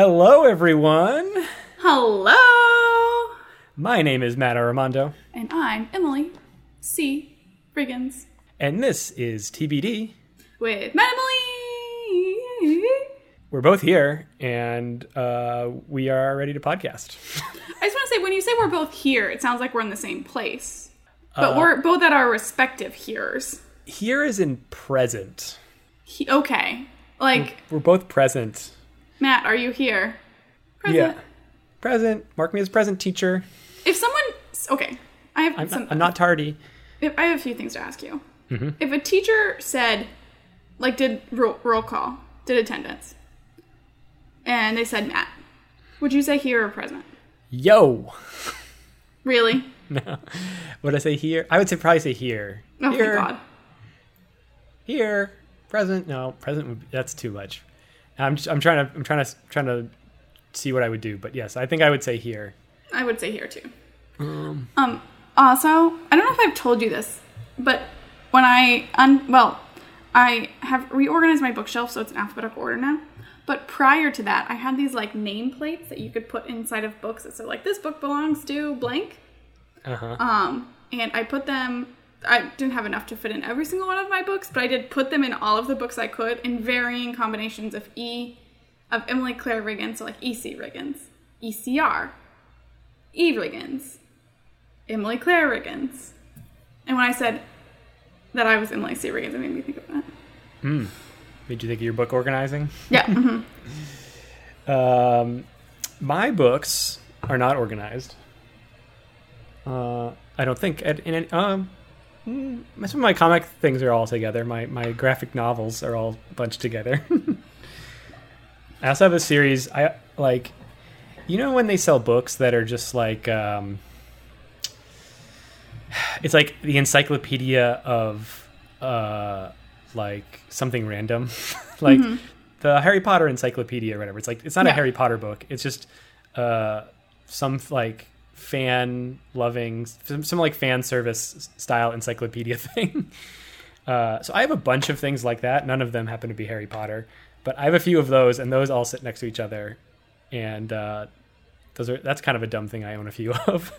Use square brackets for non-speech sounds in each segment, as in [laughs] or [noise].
Hello, everyone. Hello! My name is Matt Armando, And I'm Emily C. Riggins and this is TBD. with Matt Emily. We're both here, and uh, we are ready to podcast. I just want to say, when you say we're both here, it sounds like we're in the same place. But Uh, we're both at our respective heres. Here is in present. He- okay. Like, We're both present. Matt, are you here? Present. Yeah, present. Mark me as present, teacher. If someone. Okay. I have I'm, some. I'm not tardy. If, I have a few things to ask you. Mm-hmm. If a teacher said, like, did roll, roll call, did attendance, and they said Matt, would you say here or present? Yo. Really? [laughs] No. Would I say here? I would say probably say here. Oh here. god. Here. Present. No, present. Would be, that's too much. I'm just, I'm trying to I'm trying to trying to see what I would do, but yes, I think I would say here. I would say here too. Um. Also, I don't know if I've told you this, but when I un well, I have reorganized my bookshelf so it's in alphabetical order now. But prior to that, I had these like nameplates that you could put inside of books that said like this book belongs to blank. Uh huh. Um, and I put them. I didn't have enough to fit in every single one of my books, but I did put them in all of the books I could in varying combinations of E, of Emily Claire Riggins, so like EC Riggins, ECR, E Riggins, Emily Claire Riggins. And when I said that I was Emily C. Riggins, it made me think of that. Hmm. Made you think of your book organizing? Yeah. [laughs] mhm. Um, my books are not organized. Uh, I don't think. And, and, um, some of my comic things are all together. My my graphic novels are all bunched together. [laughs] I also have a series. I like, you know, when they sell books that are just like, um, it's like the encyclopedia of, uh, like something random, [laughs] like the Harry Potter encyclopedia or whatever. It's like it's not a Harry Potter book. It's just uh, some like fan loving, some, some like fan service style encyclopedia [laughs] thing. Uh, so I have a bunch of things like that. None of them happen to be Harry Potter, but I have a few of those, and those all sit next to each other. And uh, those are that's kind of a dumb thing I own a few [laughs] of.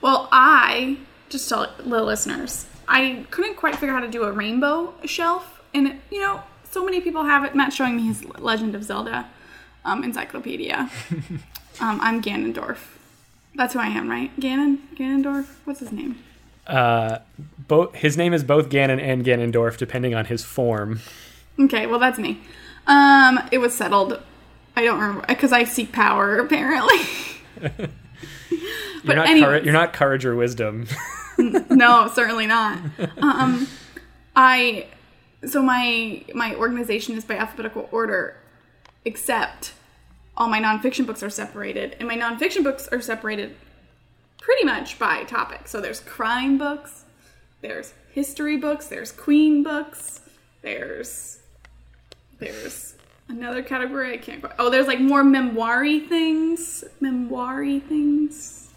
Well, I just tell the listeners, I couldn't quite figure out how to do a rainbow shelf, and you know, so many people have it. Matt's showing me his Legend of Zelda um, encyclopedia. [laughs] um, I'm Ganondorf. That's who I am, right? Ganon, Ganondorf. What's his name? uh, both his name is both Ganon and Ganondorf, depending on his form. Okay, well that's me. Um, it was settled. I don't remember because I seek power [laughs] apparently. You're not anyways. courage, you're not courage or wisdom. no, [laughs] certainly not. Um, I so my my organization is by alphabetical order, except all my nonfiction books are separated, and my nonfiction books are separated pretty much by topic. So there's crime books, there's history books, there's queen books, there's there's another category I can't quite. Oh, there's like more memoiry things, memoiry things.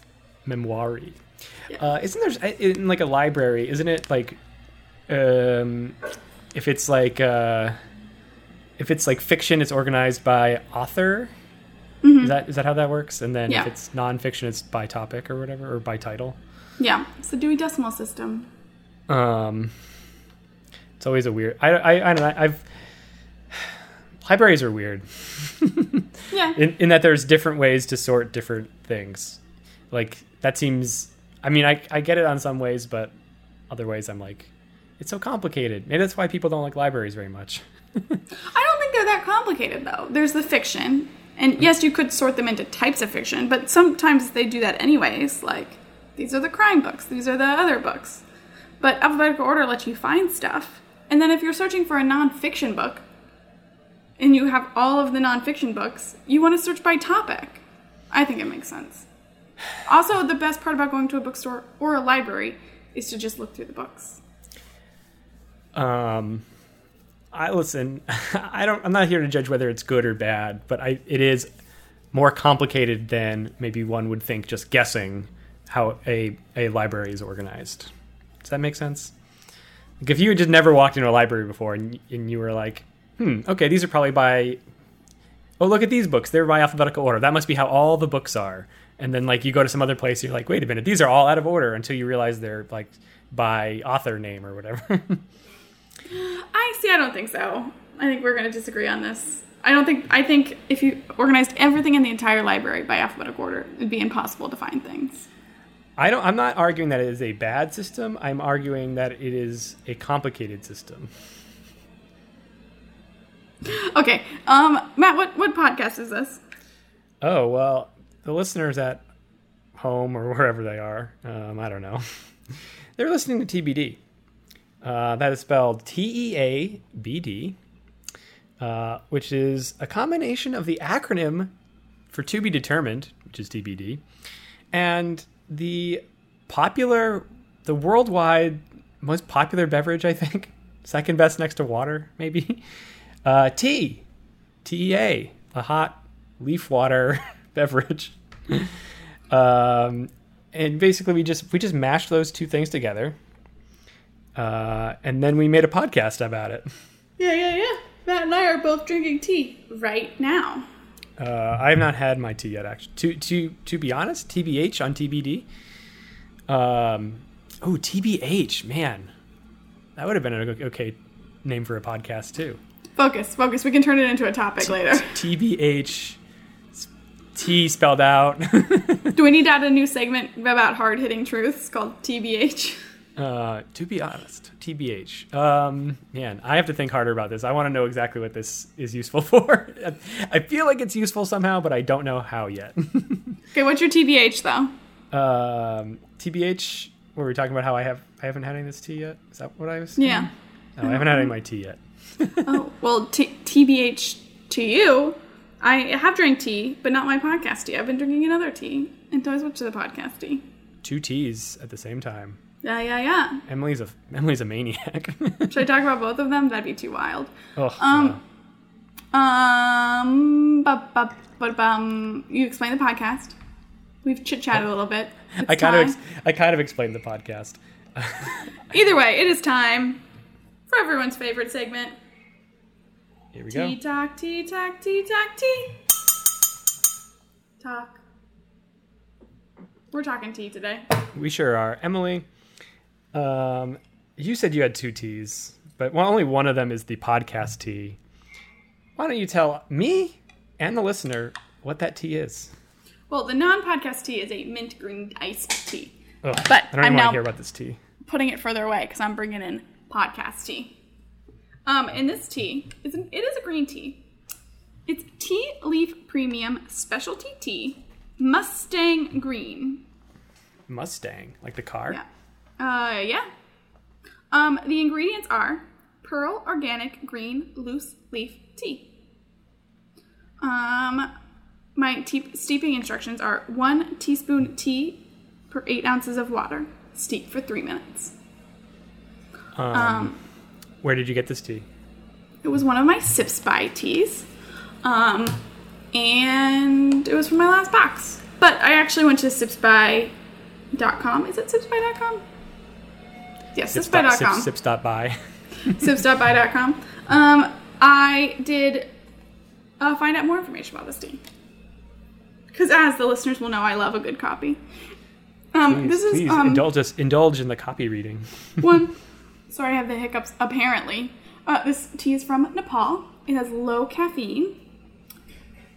memoiry. Yeah. Uh, isn't there in like a library? Isn't it like, um, if it's like uh, if it's like fiction, it's organized by author. Is that is that how that works? And then Mm-hmm. Yeah. if it's nonfiction, it's by topic or whatever, or by title. Yeah, it's the Dewey Decimal System. Um, it's always a weird. I I, I don't know. I've [sighs] libraries are weird [laughs] Yeah. in, in that there's different ways to sort different things. Like that seems. I mean, I I get it on some ways, but other ways I'm like, it's so complicated. Maybe that's why people don't like libraries very much. [laughs] I don't think they're that complicated though. There's the fiction, and yes, you could sort them into types of fiction, but sometimes they do that anyways. Like these are the crime books, these are the other books. But alphabetical order lets you find stuff, and then if you're searching for a nonfiction book, and you have all of the nonfiction books, you want to search by topic. I think it makes sense. Also, the best part about going to a bookstore or a library is to just look through the books. Um, I listen. [laughs] I don't. I'm not here to judge whether it's good or bad, but I it is more complicated than maybe one would think just guessing how a a library is organized. Does that make sense? Like if you had just never walked into a library before and, and you were like, hmm, okay, these are probably by oh look at these books they're by alphabetical order that must be how all the books are and then like you go to some other place you're like wait a minute these are all out of order until you realize they're like by author name or whatever [laughs] I see. I don't think so. I think we're going to disagree on this. I don't think. I think if you organized everything in the entire library by alphabetical order, it'd be impossible to find things. i don't i'm not arguing that it is a bad system i'm arguing that it is a complicated system Okay, um, Matt, what what podcast is this? oh well the listeners at home or [laughs] wherever they are um, i don't know [laughs] they're listening to tbd uh, that is spelled t-e-a-b-d uh, which is a combination of the acronym for to be determined, which is TBD, and the popular, the worldwide most popular beverage, I think, [laughs] second best next to water, maybe, [laughs] uh, tea, TEA, a hot leaf water [laughs] beverage. um, and basically, we just we just mashed those two things together, uh, and then we made a podcast about it. Yeah, yeah, yeah. Matt and I are both drinking tea right now. Uh, I have not had my tea yet. Actually, to to to be honest, TBH on TBD. Um, oh TBH, man, that would have been an okay name for a podcast too. Focus, focus. We can turn it into a topic later. [laughs] TBH, T spelled out. [laughs] Do we need to add a new segment about hard hitting truths called TBH? Uh, to be honest, TBH. Um, man, I have to think harder about this. I want to know exactly what this is useful [laughs] for. I feel like it's useful somehow, but I don't know how yet. [laughs] Okay, what's your TBH though? um, TBH. Were we talking about how I have I haven't had any of this tea yet? Is that what I was? Yeah. No, I haven't had any of my tea yet. [laughs] Oh, well, t- TBH to you. I have drank tea, but not my podcast tea. I've been drinking another tea until I switched to the podcast tea. Two teas at the same time. Yeah, yeah, yeah. Emily's a Emily's a maniac. [laughs] Should I talk about both of them? That'd be too wild. oh, Um, Um, bu- bu- bu- bum. You explain the podcast. We've chit chatted a little bit. [laughs] It's I kind of ex- I kind of explained the podcast. [laughs] Either way, it is time for everyone's favorite segment. Here we go. Tea talk, tea talk, tea talk, tea. Talk. We're talking tea today. We sure are. Emily, um, you said you had two teas, but one, only one of them is the podcast tea. Why don't you tell me and the listener what that tea is? Well, the non-podcast tea is a mint green iced tea. Ugh, But I don't even I'm want now- to hear about this tea. Putting it further away because I'm bringing in podcast tea. Um, and this tea is an, it is a green tea. It's Tea Leaf Premium Specialty Tea, Mustang Green. Mustang, like the car. Yeah. Uh, yeah. Um, the ingredients are Pearl Organic Green Loose Leaf Tea. Um, my tea- steeping instructions are one teaspoon tea per eight ounces of water. Steep for three minutes. Um, Um, where did you get this tea? it was one of my Sips by teas. Um, and it was from my last box. But I actually went to sipsby.com. Is it sipsby.com? Yes, sipsby.com. sips, sips dot by. [laughs] sips.by.com. Um, I did uh, find out more information about this tea. Because as the listeners will know, I love a good copy. Um, Please, this is please um, indulge us. Indulge in the copy reading. [laughs] one. [laughs] Sorry, I have the hiccups. Apparently, uh, this tea is from Nepal. It has low caffeine.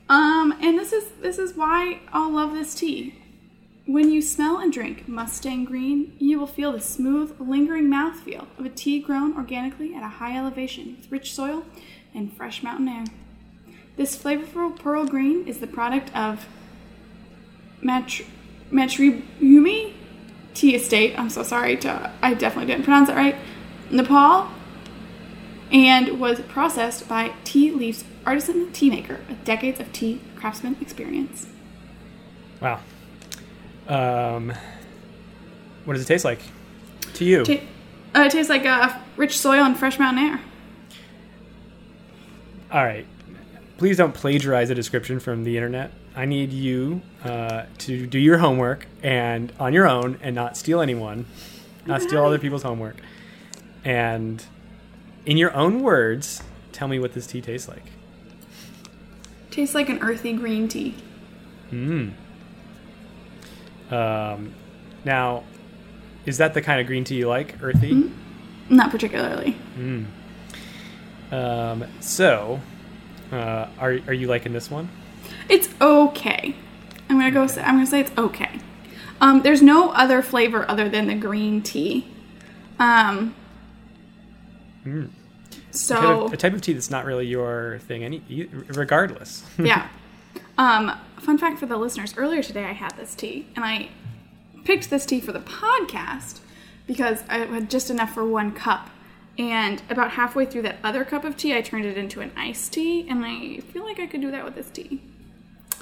Um, and this is this is why I'll love this tea. When you smell and drink Mustang Green, you will feel the smooth, lingering mouthfeel of a tea grown organically at a high elevation with rich soil and fresh mountain air. This flavorful pearl green is the product of Matri- Tea Estate. I'm so sorry to I definitely didn't pronounce it right. Nepal and was processed by Tea Leaf's artisan tea maker with decades of tea craftsman experience. Wow. Um, what does it taste like to you? Ta- uh, it tastes like uh, rich soil and fresh mountain air. All right. Please don't plagiarize a description from the internet. I need you uh, to do your homework and on your own and not steal anyone, not steal other people's homework. And in your own words, tell me what this tea tastes like. Tastes like an earthy green tea. Mm. Um, now, is that the kind of green tea you like, earthy? Not particularly. Mm. Um, so, uh, are are you liking this one? It's okay. I'm gonna go. Say, I'm gonna say it's okay. Um, there's no other flavor other than the green tea. Um, Mm. so Type of- a type of tea that's not really your thing, any regardless. yeah. [laughs] Um, fun fact for the listeners: earlier today, I had this tea, and I picked this tea for the podcast because I had just enough for one cup. And about halfway through that other cup of tea, I turned it into an iced tea, and I feel like I could do that with this tea.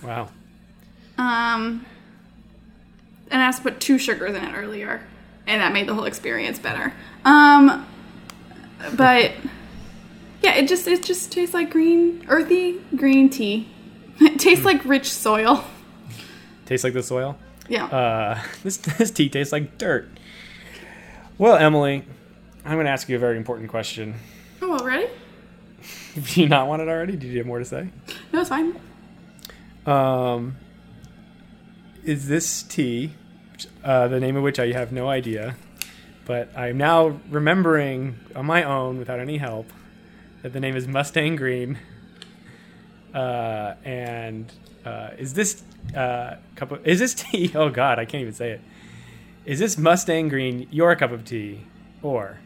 wow. Um, and I also put two sugars in it earlier, and that made the whole experience better. Um, but yeah, it just it just tastes like green, earthy green tea. [laughs] It tastes like rich soil. Tastes like the soil. Yeah. Uh, [laughs] this this tea tastes like dirt. Well, Emily, I'm going to ask you a very important question. oh, already? [laughs] Do you not want it already? Did you have more to say? No, it's fine. Um, is this tea, uh, the name of which I have no idea, but I'm now remembering on my own without any help that the name is Mustang Green. Uh, and uh, is this uh, cup of, is this [laughs] tea? Oh God, I can't even say it. Is this Mustang Green your cup of tea or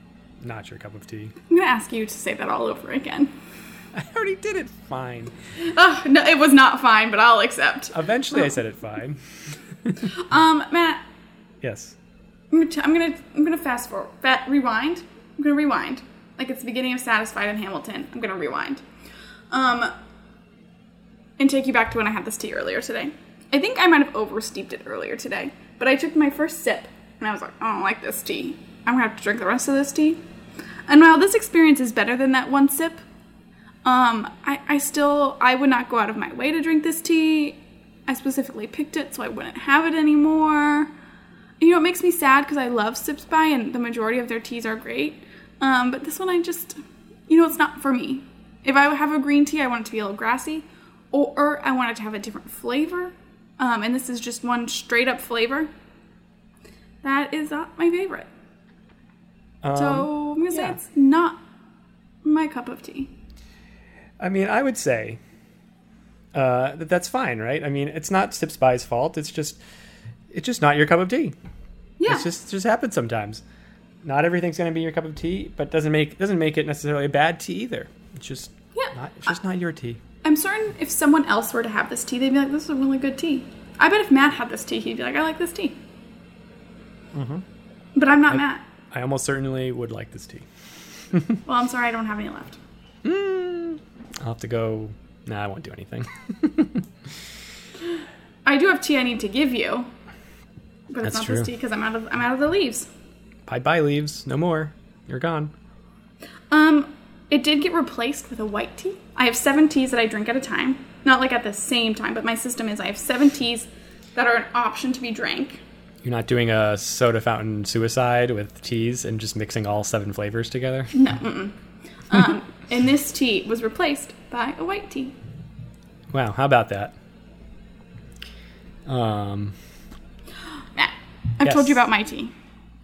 not your cup of tea? I'm gonna ask you to say that all over again. [laughs] I already did it fine. Oh, no, it was not fine, but I'll accept. Eventually, I said it fine. [laughs] Um, Matt, Yes. I'm gonna, I'm gonna, I'm gonna fast forward, fa- rewind. I'm gonna rewind, like it's the beginning of Satisfied in Hamilton. I'm gonna rewind, um, and take you back to when I had this tea earlier today. I think I might have oversteeped it earlier today, but I took my first sip and I was like, I don't like this tea. I'm gonna have to drink the rest of this tea. And while this experience is better than that one sip, um, I, I still, I would not go out of my way to drink this tea. I specifically picked it so I wouldn't have it anymore you know, it makes me sad because I love Sips by and the majority of their teas are great. Um, but this one, I just, you know, it's not for me. If I have a green tea, I want it to be a little grassy, or, or I want it to have a different flavor. Um, and this is just one straight up flavor. That is not my favorite. Um, So I'm gonna say yeah. it's not my cup of tea. I mean, I would say uh, that that's fine, right? I mean, it's not Sips by's fault. It's just it's just not your cup of tea. Yeah. It's just it just happens sometimes. Not everything's going to be your cup of tea, but doesn't make doesn't make it necessarily a bad tea either. It's just Yeah. not it's just not your tea. I'm certain if someone else were to have this tea, they'd be like, "This is a really good tea." I bet if Matt had this tea, he'd be like, "I like this tea." Mm-hmm. But I'm not Matt. I almost certainly would like this tea. [laughs] Well, I'm sorry, I don't have any left. Mm, I'll have to go. Nah, I won't do anything. [laughs] I do have tea I need to give you, but it's That's not true. this tea because I'm out of I'm out of the leaves. bye bye leaves. No more. You're gone. Um, it did get replaced with a white tea. I have seven teas that I drink at a time, not like at the same time, but my system is I have seven teas that are an option to be drank. You're not doing a soda fountain suicide with teas and just mixing all seven flavors together. No, mm-mm. um, [laughs] and this tea was replaced by a white tea. Wow, how about that? Um, [gasps] Matt, I've told you about my tea.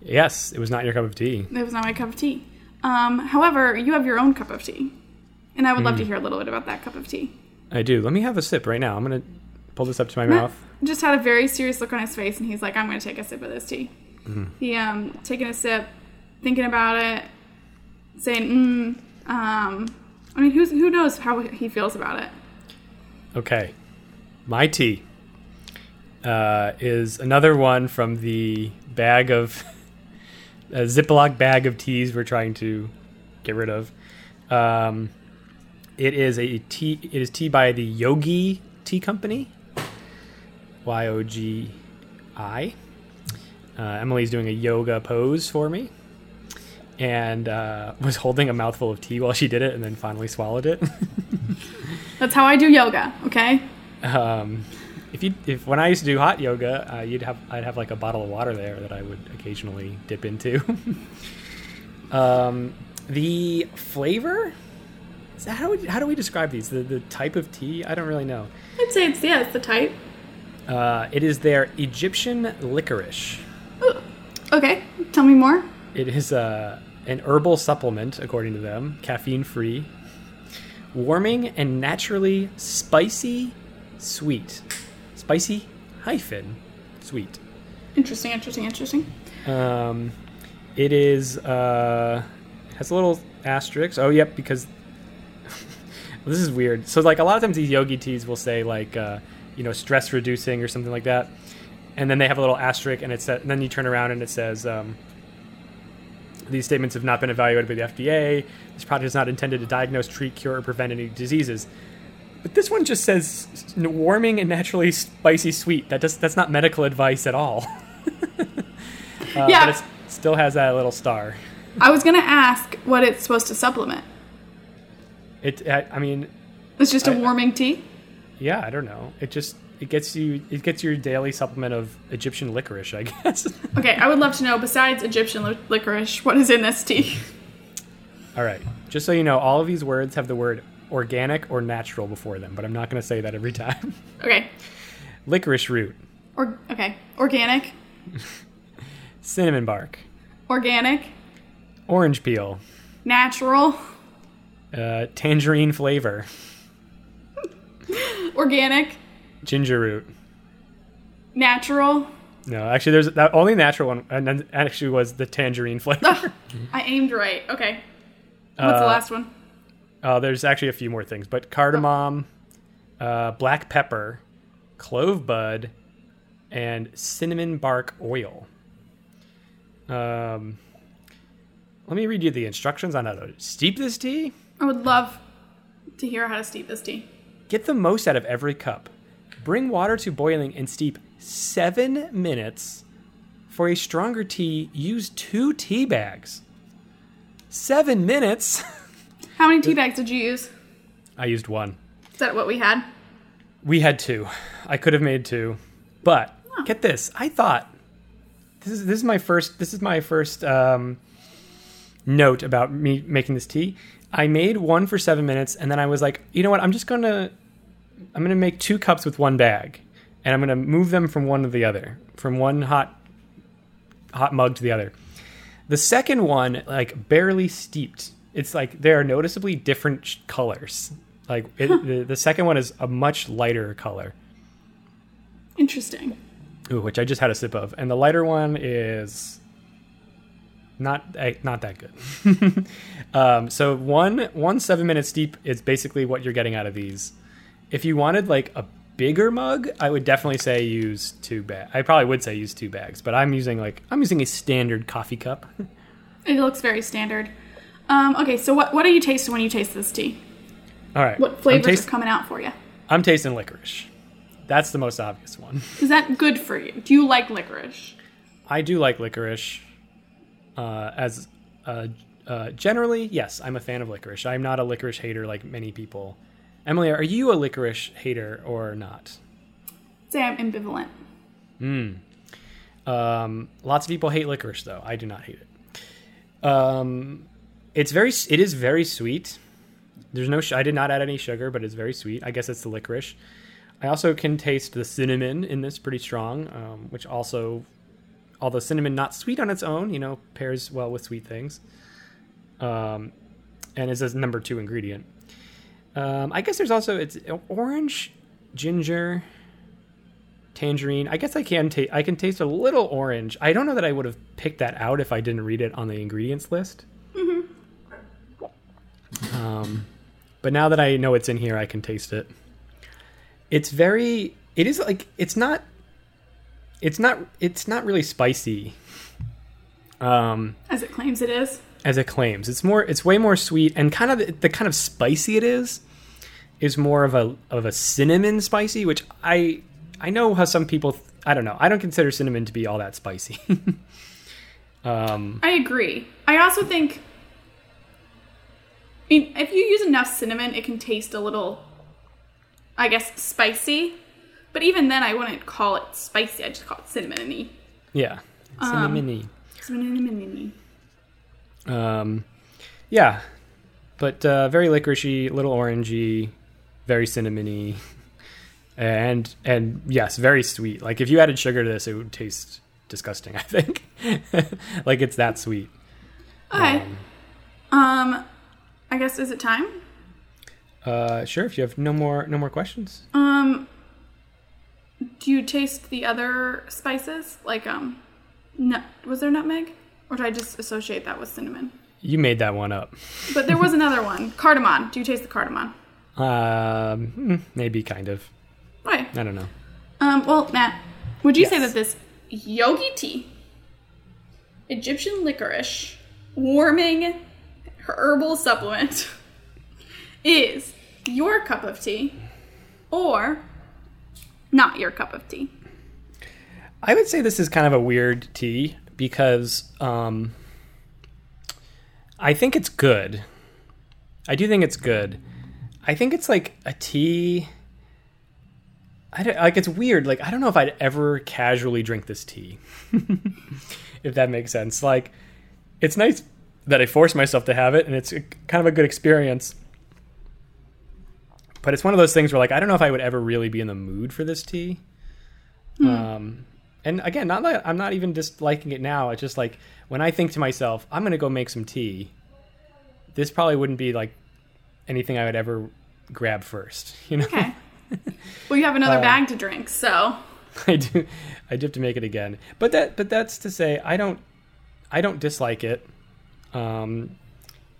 yes, it was not your cup of tea. It was not my cup of tea. Um, however, you have your own cup of tea, and I would Hmm. love to hear a little bit about that cup of tea. I do. Let me have a sip right now. I'm gonna pull this up to my Matt mouth. just had a very serious look on his face, and he's like, "I'm going to take a sip of this tea." Mm-hmm. He um taking a sip, thinking about it, saying, "Mm." Um, I mean, who's who knows how he feels about it? Okay, my tea uh, is another one from the bag of [laughs] a Ziploc bag of teas we're trying to get rid of. Um, it is a tea. It is tea by the Yogi Tea Company. Y O G I. Uh, Emily's doing a yoga pose for me, and uh, [laughs] was holding a mouthful of tea while she did it, and then finally swallowed it. [laughs] That's how I do yoga. Okay. um, if you if when I used to do hot yoga, uh, you'd have I'd have like a bottle of water there that I would occasionally dip into. [laughs] um, the flavor that how, we, how do we describe these? The, the type of tea? I don't really know. I'd say it's yeah, it's the type. Uh, it is their Egyptian licorice. Ooh. Okay, tell me more. It is uh, an herbal supplement, according to them, caffeine free, warming and naturally spicy sweet. Spicy hyphen sweet. Interesting, interesting, interesting. Um, it is uh, has a little asterisk. Oh, yep, because this is weird. So, like a lot of times, these yogi teas will say like uh, you know stress reducing or something like that, and then they have a little asterisk, and it's and then you turn around and it says. Um, these statements have not been evaluated by the FDA. This product is not intended to diagnose, treat, cure, or prevent any diseases. But this one just says warming and naturally spicy sweet. That does that's not medical advice at all. [laughs] uh, Yeah. but it still has that little star. I was gonna ask what it's supposed to supplement. It, I, I mean, It's just a I- warming tea. yeah, I don't know. It just it gets you it gets your daily supplement of Egyptian licorice, I [laughs] guess. Okay, I would love to know. Besides Egyptian li- licorice, what is in this tea? [laughs] all right, just so you know, all of these words have the word organic or natural before them, but I'm not going to say that every [laughs] time. Okay, licorice root, or okay, organic, cinnamon bark, organic, orange peel, natural, uh, tangerine flavor, organic, ginger root. natural. No, actually, there's that only natural one, and then actually was the tangerine [laughs] flavor. I aimed right. Okay. What's Uh, the last one? Uh, there's actually a few more things, but cardamom, uh, black pepper, clove bud, and cinnamon bark oil. Um, let me read you the instructions on how to steep this tea. I would love to hear how to steep this tea. Get the most out of every cup. Bring water to boiling and steep seven minutes. For a stronger tea, use two tea bags. Seven minutes? How many tea bags did you use? I used one. Is that what we had? We had two. I could have made two, but get this. I thought this is this is my first this is my first um, note about me making this tea. I made one for seven minutes, and then I was like, you know what? I'm just gonna I'm gonna make two cups with one bag, and I'm gonna move them from one to the other, from one hot hot mug to the other. The second one, like barely steeped. It's like they are noticeably different colors. Like it, the, the second one is a much lighter color, Interesting. Ooh, which I just had a sip of, and the lighter one is not eh, not that good. [laughs] um, so one one seven minute steep is basically what you're getting out of these. If you wanted like a bigger mug, I would definitely say use two bags. I probably would say use two bags, but I'm using like I'm using a standard coffee cup. [laughs] It looks very standard. Um, okay, so what what are you tasting when you taste this tea? All right, What flavors taste- are coming out for you? I'm tasting licorice. That's the most obvious one. Is that good for you? Do you like licorice? I do like licorice. Uh, as uh, uh, generally, yes, I'm a fan of licorice. I'm not a licorice hater like many people. Emily, are you a licorice hater or not? Say I'm ambivalent. Um, lots of people hate licorice, though. I do not hate it. Um, it's very, it is very sweet. There's no, sh- I did not add any sugar, but it's very sweet. I guess it's the licorice. I also can taste the cinnamon in this pretty strong, um, which also, although cinnamon not sweet on its own, you know, pairs well with sweet things. Um, and is a number two ingredient. Um, I guess there's also it's orange, ginger, tangerine. I guess I can taste. I can taste a little orange. I don't know that I would have picked that out if I didn't read it on the ingredients list. Mm-hmm. Um, but now that I know it's in here, I can taste it. It's very. It is like it's not. It's not. It's not really spicy. Um, As it claims it is. as it claims. It's more it's way more sweet and kind of the, the kind of spicy it is is more of a of a cinnamon spicy, which I I know how some people I don't know. I don't consider cinnamon to be all that spicy. [laughs] um I agree. I also think I mean, if you use enough cinnamon, it can taste a little I guess spicy. But even then I wouldn't call it spicy, I just call it cinnamon-y. yeah. Cinnamony. Cinnamon-y. Um yeah. but uh, very licoricey, little orangey, very cinnamony, and and yes, very sweet. Like if you added sugar to this, it would taste disgusting. I think, [laughs] like it's that sweet. Okay. Um, Um, I guess is it time? uh, sure. If you have no more no more questions, Um, do you taste the other spices? Like um, nut? Was there nutmeg, or did I just associate that with cinnamon? you made that one up. But there was another one, [laughs] cardamom. Do you taste the cardamom? Um, mm, maybe kind of. Okay. I don't know. Um, well, Matt, would you say that this yogi tea, Egyptian licorice, warming herbal supplement, [laughs] is your cup of tea or not your cup of tea? I would say this is kind of a weird tea because um, I think it's good. I do think it's good. I think it's like a tea. I don't, like it's weird. Like I don't know if I'd ever casually drink this tea, [laughs] if that makes sense. Like it's nice that I force myself to have it, and it's kind of a good experience. But it's one of those things where like I don't know if I would ever really be in the mood for this tea. Um, and again, not that I'm not even disliking it now. It's just like when I think to myself, I'm gonna go make some tea. This probably wouldn't be like anything I would ever grab first. [laughs] You know, Okay. well, you have another Um, bag to drink, so [laughs] I do. I do have to make it again. But that, but that's to say, I don't, I don't dislike it. Um,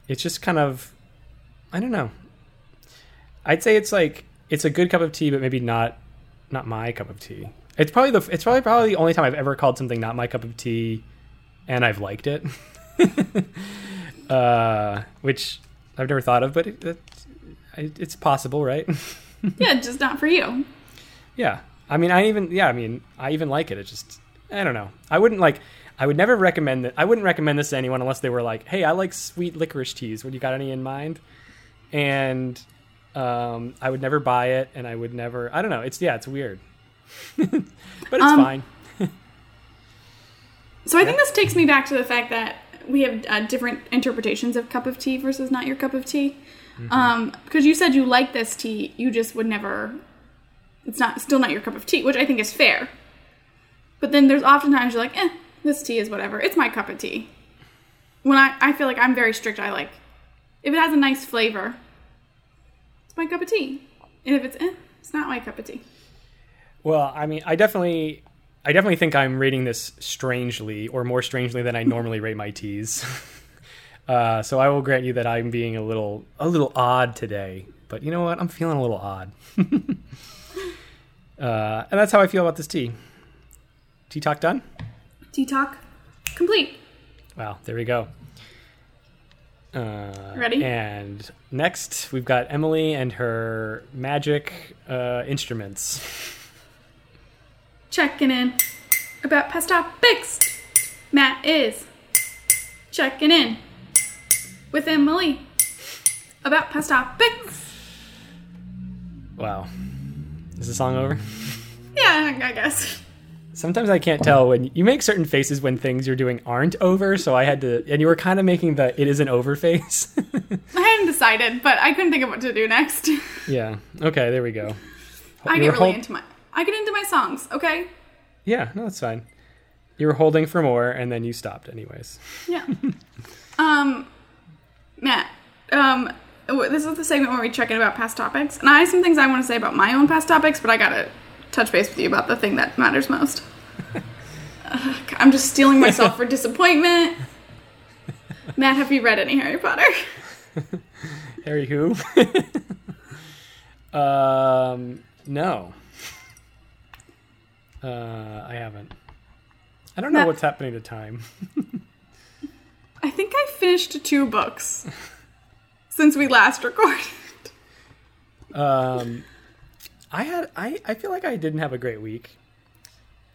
it's just kind of, I don't know. I'd say it's like it's a good cup of tea, but maybe not, not my cup of tea. It's probably the, it's probably probably the only time I've ever called something not my cup of tea, and I've liked it. [laughs] uh, which I've never thought of, but it, it, it's possible, right? [laughs] yeah, just not for you. Yeah. I mean, I even yeah, I mean, I even like it. It's just I don't know. I wouldn't like I would never recommend that. I wouldn't recommend this to anyone unless they were like, "Hey, I like sweet licorice teas. What do you got any in mind?" And um, I would never buy it, and I would never. I don't know. It's yeah, it's weird, [laughs] but it's Um, fine. [laughs] So I think this takes me back to the fact that we have uh, different interpretations of cup of tea versus not your cup of tea. Um, because you said you like this tea, you just would never. It's not still not your cup of tea, which I think is fair. But then there's oftentimes you're like, eh, this tea is whatever. It's my cup of tea. When I I feel like I'm very strict. I like if it has a nice flavor, my cup of tea. And if it's eh, it's not my cup of tea. Well, I mean, I definitely, I definitely think I'm rating this strangely, or more strangely than I [laughs] normally rate my teas. [laughs] uh, so I will grant you that I'm being a little, a little odd today. But you know what? I'm feeling a little odd, [laughs] uh, and that's how I feel about this tea. Tea talk done. Tea talk complete. Wow, there we go. Uh, Ready? And next, we've got Emily and her magic uh, instruments. checking in about past topics. Matt is checking in with Emily about past topics. Wow, is the song over? Yeah, I guess. Sometimes I can't tell when you make certain faces when things you're doing aren't over. So I had to, and you were kind of making the "it isn't over" face. [laughs] I hadn't decided, but I couldn't think of what to do next. [laughs] yeah. Okay. There we go. I You get really hold- into my I get into my songs, okay? Yeah. No, that's fine. You were holding for more, and then you stopped, anyways. Yeah. um Matt, um this is the segment where we check in about past topics. And I have some things I want to say about my own past topics, but I gotta touch base with you about the thing that matters most. [laughs] I'm just steeling myself for [laughs] disappointment. Matt, have you read any Harry Potter? [laughs] Harry who? um, no. Uh, I haven't. I don't know Matt- what's happening to time. I think I finished two books since we last recorded. Um, I had I I feel like I didn't have a great week,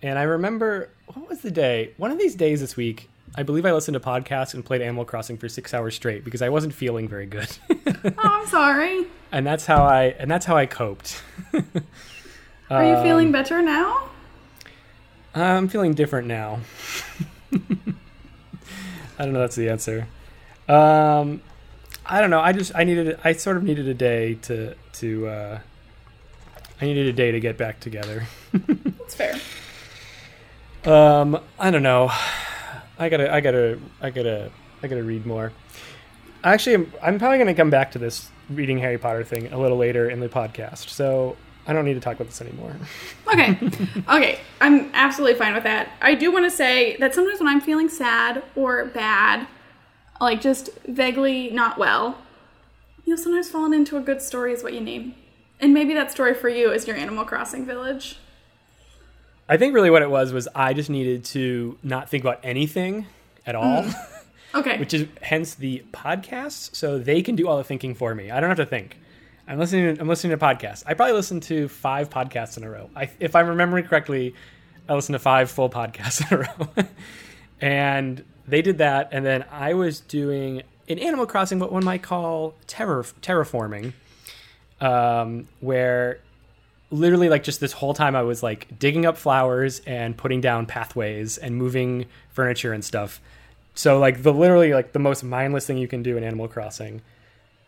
and I remember what was the day? One of these days this week, I believe I listened to podcasts and played Animal Crossing for six hours straight because I wasn't feeling very good, [laughs] Oh, I'm sorry. and that's how I and that's how I coped. [laughs] Are you Um, feeling better now? I'm feeling different now. [laughs] I don't know. That's the answer. Um, I don't know. I just I needed I sort of needed a day to to uh, I needed a day to get back together. [laughs] That's fair. Um, I don't know. I gotta I gotta I gotta I gotta read more. Actually, I'm, I'm probably gonna come back to this reading Harry Potter thing a little later in the podcast. So I don't need to talk about this anymore. [laughs] Okay. okay. I'm absolutely fine with that. I do want to say that sometimes when I'm feeling sad or bad, like just vaguely not well, you'll sometimes fall into a good story is what you need. And maybe that story for you is your Animal Crossing village. I think really what it was was I just needed to not think about anything at all, mm. [laughs] Okay. which is hence the podcasts, so they can do all the thinking for me. I don't have to think. I'm listening. I'm listening to podcasts. I probably listened to five podcasts in a row. I, if I'm remembering correctly, I listened to five full podcasts in a row, [laughs] and they did that. And then I was doing in Animal Crossing what one might call terror terraforming, um, where literally like just this whole time I was like digging up flowers and putting down pathways and moving furniture and stuff. So like the literally like the most mindless thing you can do in Animal Crossing.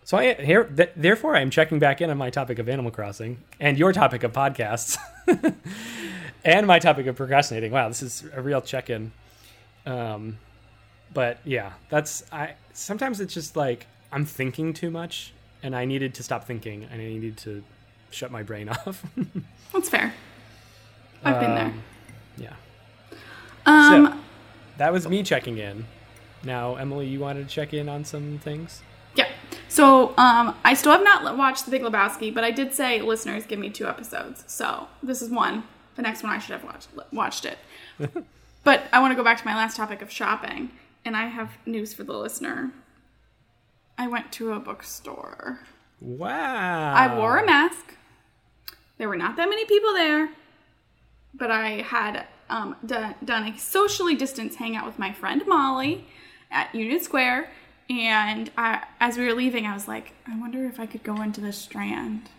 So I here th- therefore I'm checking back in on my topic of Animal Crossing and your topic of podcasts [laughs] and my topic of procrastinating. Wow, this is a real check-in. Um but yeah, that's I sometimes it's just like I'm thinking too much and I needed to stop thinking and I needed to shut my brain [laughs] off. That's fair. I've been there. Um, Yeah. Um, so that was me checking in. Now, Emily, you wanted to check in on some things? yeah. So, um, I still have not watched The Big Lebowski, but I did say listeners give me two episodes. So this is one. The next one I should have watched watched it. [laughs] but I want to go back to my last topic of shopping, and I have news for the listener. I went to a bookstore. Wow. I wore a mask. There were not that many people there, but I had um, done, done a socially distanced hangout with my friend Molly at Union Square. And I, as we were leaving, I was like, I wonder if I could go into the Strand.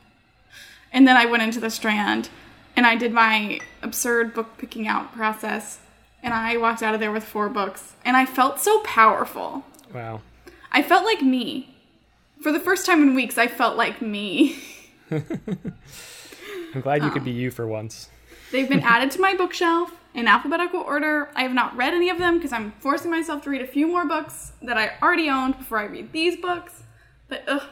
And then I went into the Strand and I did my absurd book picking out process. And I walked out of there with four books. And I felt so powerful. Wow. I felt like me. For the first time in weeks, I felt like me. [laughs] I'm glad you could be you for once. They've been added to my bookshelf in alphabetical order. I have not read any of them because I'm forcing myself to read a few more books that I already owned before I read these books. But ugh,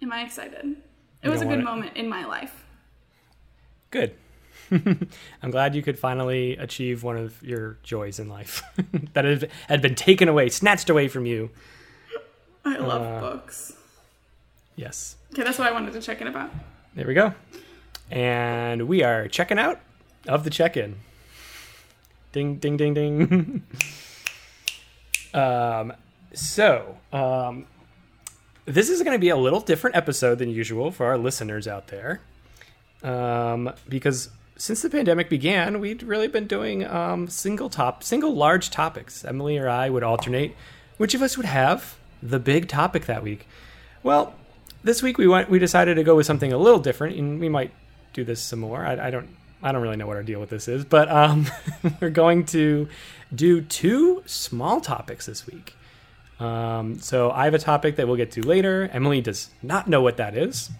am I excited? It was a good moment in my life. Good. [laughs] I'm glad you could finally achieve one of your joys in life [laughs] that had been taken away, snatched away from you. I love Uh. books. Yes. Okay, that's what I wanted to check in about. There we go. And we are checking out of the check in. Ding, ding, ding, ding. [laughs] um, so, um, this is going to be a little different episode than usual for our listeners out there. Um, because since the pandemic began, we'd really been doing um, single top, single large topics. Emily or I would alternate which of us would have the big topic that week. Well, this week we went we decided to go with something a little different and we might do this some more. I, I don't i don't really know what our deal with this is but um, [laughs] we're going to do two small topics this week. Um, so i have a topic that we'll get to later. Emily does not know what that is.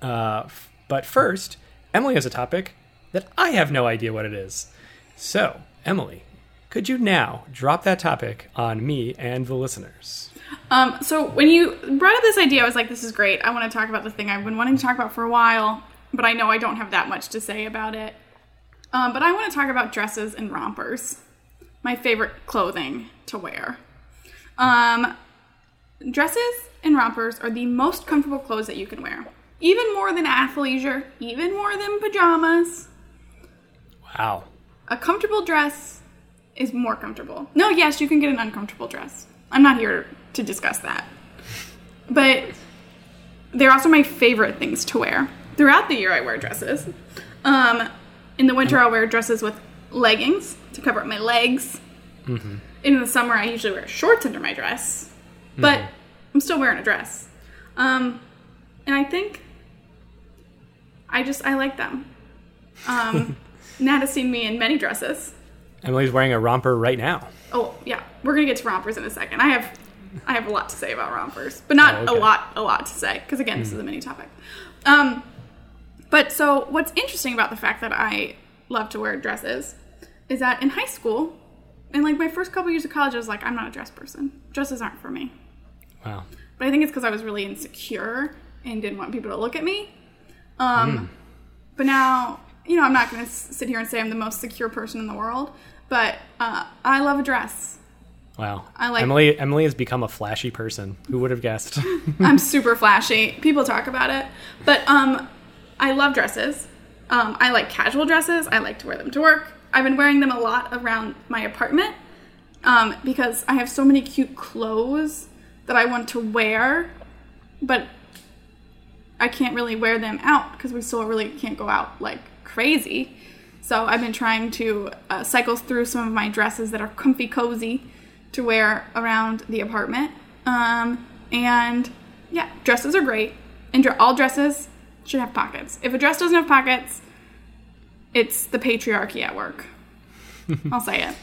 Uh, f- but first emily has a topic that i have no idea what it is. So emily could you now drop that topic on me and the listeners Um, so when you brought up this idea, I was like, this is great. I want to talk about the thing I've been wanting to talk about for a while, but I know I don't have that much to say about it. Um, but I want to talk about dresses and rompers, my favorite clothing to wear. Um, dresses and rompers are the most comfortable clothes that you can wear, even more than athleisure, even more than pajamas. wow A comfortable dress is more comfortable. No, yes, you can get an uncomfortable dress. I'm not here to discuss that. But they're also my favorite things to wear. Throughout the year, I wear dresses. Um, in the winter, I'll wear dresses with leggings to cover up my legs. In the summer, I usually wear shorts under my dress, but I'm still wearing a dress. Um, and I think I just I like them. Um, [laughs] Nat has seen me in many dresses. emily's wearing a romper right now Oh yeah, we're gonna get to rompers in a second. I have I have a lot to say about rompers, but not Oh, okay. a lot, a lot to say because again, this is a mini topic. Um, but so what's interesting about the fact that I love to wear dresses is that in high school, and like my first couple years of college, I was like, I'm not a dress person. Dresses aren't for me. Wow. But I think it's because I was really insecure and didn't want people to look at me. Um, But now, you know, I'm not going to sit here and say I'm the most secure person in the world, but uh, I love a dress. Wow. I like- Emily. Emily has become a flashy person. Who would have guessed? [laughs] I'm super flashy. People talk about it, but um, I love dresses. Um, I like casual dresses. I like to wear them to work. I've been wearing them a lot around my apartment um, because I have so many cute clothes that I want to wear, but I can't really wear them out because we still really can't go out like crazy. So I've been trying to uh, cycle through some of my dresses that are comfy cozy to wear around the apartment. Um, and yeah, dresses are great. And all dresses should have pockets. If a dress doesn't have pockets, it's the patriarchy at work. [laughs] I'll say it.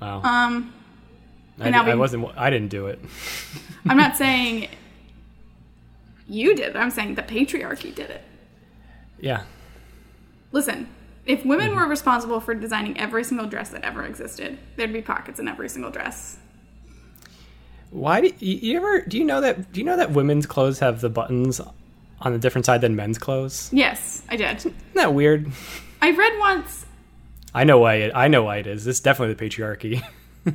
Wow. Um, I, and now I we- wasn't. I didn't do it. [laughs] I'm not saying you did. I'm saying the patriarchy did it. Yeah. Listen, if women mhm. were responsible for designing every single dress that ever existed, there'd be pockets in every single dress. Why do you, you ever? Do you know that? Do you know that women's clothes have the buttons on a different side than men's clothes? Yes, I did. Isn't that weird? I read once, I know why. It, I know why it is. It's definitely the patriarchy. [laughs]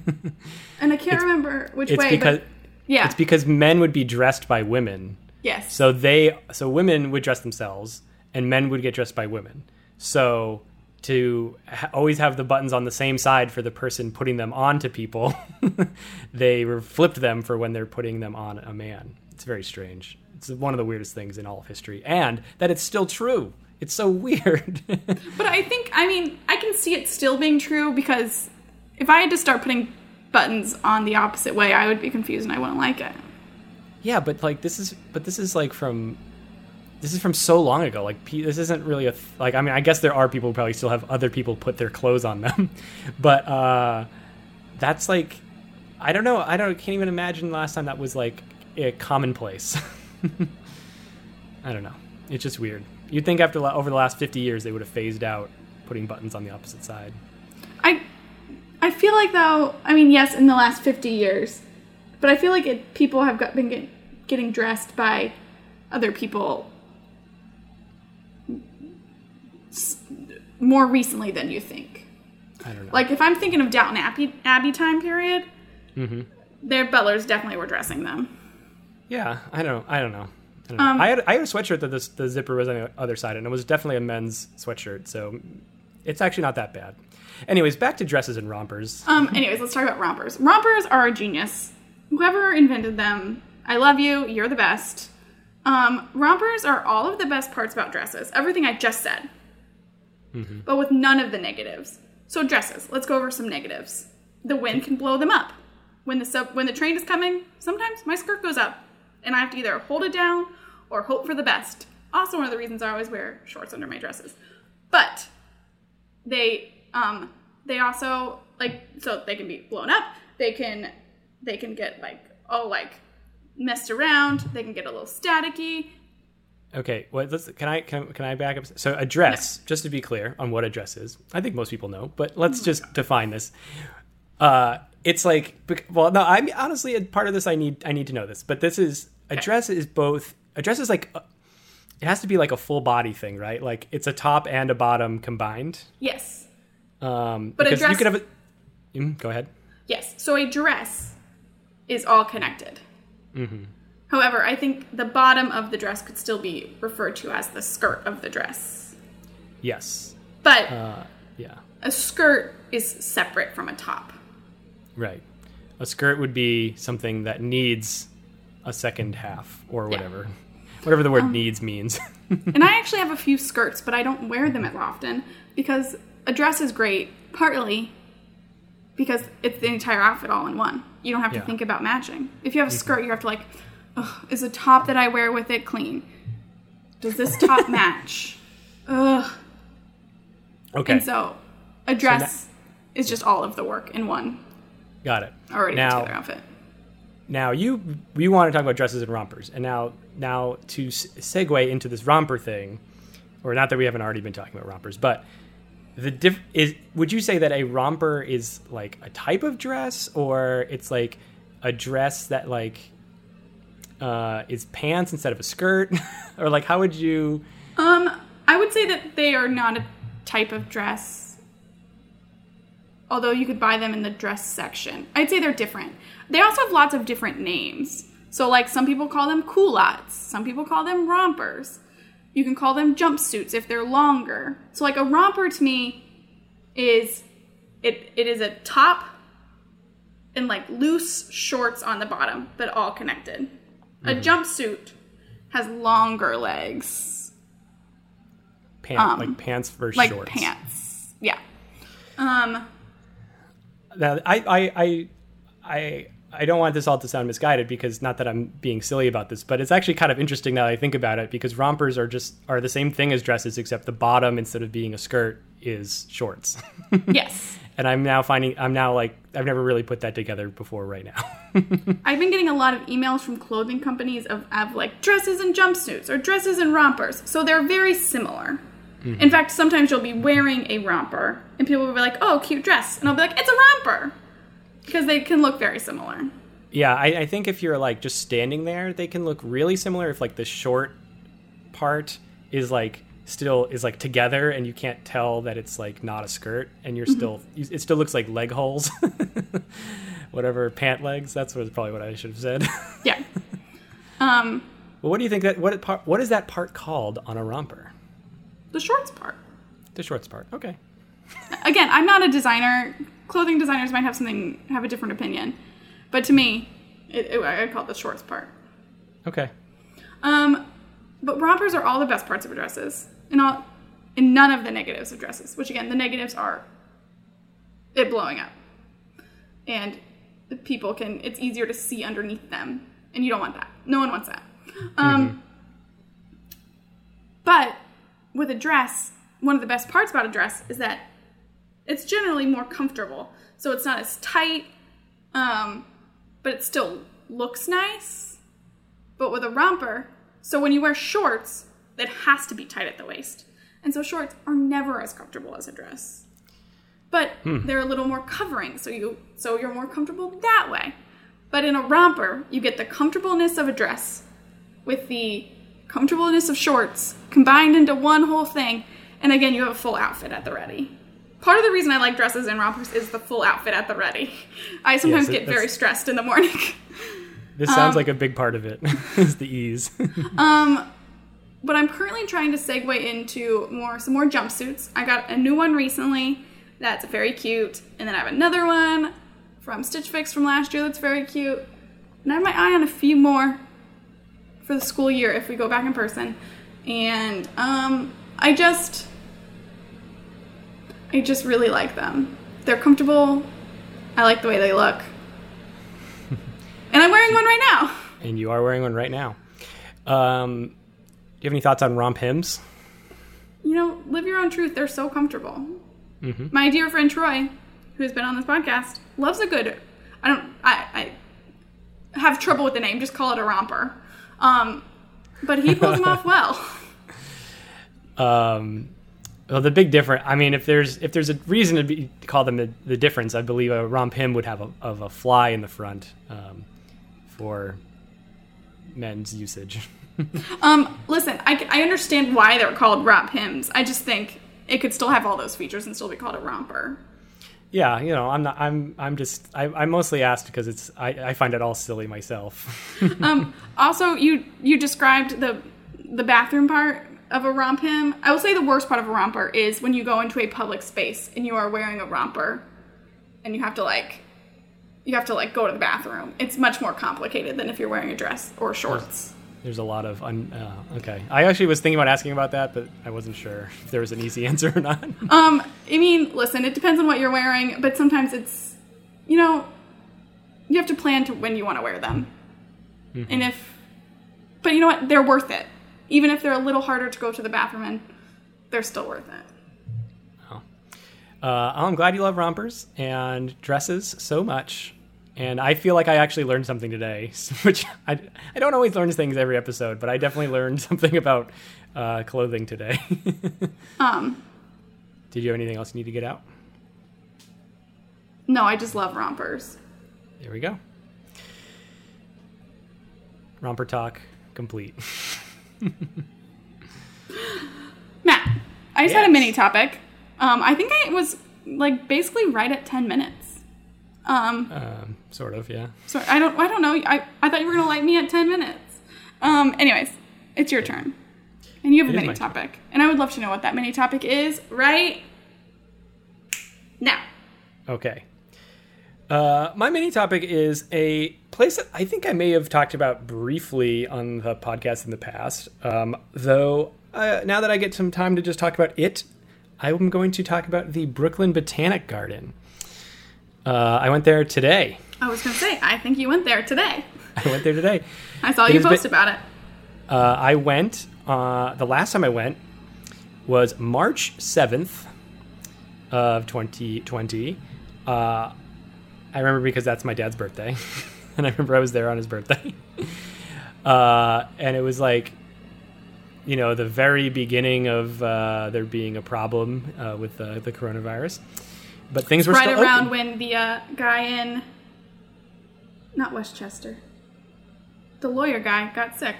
and I can't remember which way It's way. because but yeah, it's because men would be dressed by women. yes. So they so women would dress themselves and men would get dressed by women. So to ha- always have the buttons on the same side for the person putting them onto people, [laughs] they were flipped them for when they're putting them on a man. It's very strange. It's one of the weirdest things in all of history, and that it's still true. It's so [laughs] weird. But I think, I mean, I can see it still being true because if I had to start putting buttons on the opposite way, I would be confused and I wouldn't like it. yeah, but like this is, but this is like from, this is from so long ago. Like this isn't really a th- like. I mean, I guess there are people who probably still have other people put their clothes on them, [laughs] but uh, that's like, I don't know. I don't can't even imagine last time that was like a commonplace. [laughs] I don't know. It's just weird. You'd think after over the last fifty years they would have phased out putting buttons on the opposite side. I I feel like though, I mean, yes, in the last 50 years, but I feel like it, people have got, been get, getting dressed by other people more recently than you think. I don't know. Like if I'm thinking of Downton Abbey, Abbey time period, Mm-hmm. their butlers definitely were dressing them. Yeah, I don't. I don't know. I, don't know. Um, I had I had a sweatshirt that this, the zipper was on the other side, and it was definitely a men's sweatshirt. So it's actually not that bad. Anyways, back to dresses and rompers. Um, anyways, let's talk about rompers. Rompers are a genius. Whoever invented them, I love you. You're the best. Um, rompers are all of the best parts about dresses. Everything I just said, but with none of the negatives. So dresses. Let's go over some negatives. The wind can blow them up. When the sub, when the train is coming, sometimes my skirt goes up, and I have to either hold it down or hope for the best. Also, one of the reasons I always wear shorts under my dresses. But they um they also like so they can be blown up they can they can get like oh like messed around they can get a little staticky Okay, well, let's, can I can, can I back up? So address, dress, just to be clear on what address is, I think most people know, but let's just define this. Uh, it's like, well, no, I'm honestly a part of this. I need I need to know this, but this is address dress is both address is like. A, it has to be like a full body thing, right? Like it's a top and a bottom combined. yes Um, But a because you could have a. Mm, go ahead. yes so a dress is all connected however i think the bottom of the dress could still be referred to as the skirt of the dress Yes. but Uh, yeah. a skirt is separate from a top Right. A skirt would be something that needs a second half or Yeah. whatever. [laughs] Whatever the word Um, needs means. [laughs] and I actually have a few skirts, but I don't wear them as often because a dress is great, partly because it's the entire outfit all in one. You don't have to Yeah. think about matching. If you have a skirt, you have to like, Ugh, is the top that I wear with it clean? Does this top [laughs] match? Ugh. okay. And so a dress is just all of the work in one Got it. already now, together outfit. now you we want to talk about dresses and rompers, and now now to segue into this romper thing, or not that we haven't already been talking about rompers, but the diff is would you say that a romper is like a type of dress, or it's like a dress that like uh, is pants instead of a skirt, [laughs] or like how would you? Um, I would say that they are not a type of dress. Although you could buy them in the dress section. I'd say they're different. They also have lots of different names. So like some people call them culottes, some people call them rompers. You can call them jumpsuits if they're longer. So like a romper to me is it it is a top and like loose shorts on the bottom, but all connected. A jumpsuit has longer legs Pant, like pants versus Um, like shorts. pants. Yeah. Um, Now, I, I, I, I, I don't want this all to sound misguided because not that I'm being silly about this, but it's actually kind of interesting now that I think about it because rompers are just are the same thing as dresses except the bottom instead of being a skirt is shorts. [laughs] yes. And I'm now finding I'm now like I've never really put that together before right now. [laughs] I've been getting a lot of emails from clothing companies of, of like dresses and jumpsuits or dresses and rompers. So they're very similar. Mm-hmm. In fact, sometimes you'll be wearing a romper and people will be like, oh, cute dress. And I'll be like, it's a romper. Because they can look very similar. yeah, I, I think if you're like just standing there, they can look really similar if like the short part is like still is like together and you can't tell that it's like not a skirt and you're still it still looks like leg holes [laughs] whatever pant legs that's what probably what i should have said Yeah. [laughs] Um, well what do you think that what part what is that part called on a romper the shorts part. the shorts part okay [laughs] Again, I'm not a designer. Clothing designers might have something, have a different opinion. But to me, it, it, I call it the shorts part. okay Um, but rompers are all the best parts of dresses, and all, none of the negatives of dresses. Which again, the negatives are it blowing up, and the people can. It's easier to see underneath them, and you don't want that. No one wants that. Um, but with a dress, one of the best parts about a dress is that it's generally more comfortable. So it's not as tight, um, but it still looks nice. But with a romper, so when you wear shorts, it has to be tight at the waist. And so shorts are never as comfortable as a dress. But they're a little more covering, so you so you're more comfortable that way. But in a romper, you get the comfortableness of a dress with the comfortableness of shorts combined into one whole thing. And again, you have a full outfit at the ready. Part of the reason I like dresses and rompers is the full outfit at the ready. I sometimes Yes, get very stressed in the morning. [laughs] this sounds like a big part of it [laughs] is the ease um, but I'm currently trying to segue into more some more jumpsuits. I got a new one recently that's very cute, and then I have another one from Stitch Fix from last year that's very cute. And I have my eye on a few more for the school year if we go back in person. And um, I just I just really like them. They're comfortable. I like the way they look. [laughs] and I'm wearing one right now. and you are wearing one right now um, you have any thoughts on RompHims you know, live your own truth. They're so comfortable. My dear friend Troy, who's been on this podcast, loves a good. I don't. I, I have trouble with the name. Just call it a romper. Um, but he pulls them off [laughs] well. um, well, the big difference. I mean, if there's if there's a reason to, be, to call them the, the difference, I believe a RompHim would have a, of a fly in the front um, for men's usage. [laughs] Um, listen, I, I understand why they're called RompHims. I just think it could still have all those features and still be called a romper. yeah, you know, I'm not. I'm. I'm just. I, I mostly asked because it's. I, I find it all silly myself. [laughs] Um, also, you you described the the bathroom part of a RompHim. I will say the worst part of a romper is when you go into a public space and you are wearing a romper, and you have to like you have to like go to the bathroom. It's much more complicated than if you're wearing a dress or shorts. There's a lot of. Un, uh, okay, I actually was thinking about asking about that, but I wasn't sure [laughs] if there was an easy [laughs] answer or not. Um, I mean, listen, it depends on what you're wearing, but sometimes it's you know you have to plan to when you want to wear them, and if but you know what, they're worth it. Even if they're a little harder to go to the bathroom in, they're still worth it. Uh, I'm glad you love rompers and dresses so much. And I feel like I actually learned something today, [laughs] which I, I don't always learn things every episode, but I definitely learned [laughs] something about uh, clothing today. [laughs] Um, Did you have anything else you need to get out? no, I just love rompers. There we go. Romper talk complete. Matt, I just had a mini topic. Um, I think I was like basically right at ten minutes. Um, Um, sort of, yeah. so I don't, I don't know. I, I thought you were gonna like me at ten minutes. Um, anyways, it's your turn, and you have It a mini my turn. topic, and I would love to know what that mini topic is right now. Okay. Uh, my mini topic is a place that I think I may have talked about briefly on the podcast in the past. Um, though, uh, now that I get some time to just talk about it, I'm going to talk about the Brooklyn Botanic Garden. Uh, I went there today. I was gonna say, I think you went there today. [laughs] I went there today. I saw It you has been- post about it. Uh, I went, uh, the last time I went was March 7th of 2020. Uh, I remember because that's my dad's birthday. [laughs] and I remember I was there on his birthday. [laughs] uh, and it was like, you know, the very beginning of uh, there being a problem uh, with the, the coronavirus. But things were Right still around open. when the uh, guy in, not Westchester, the lawyer guy got sick.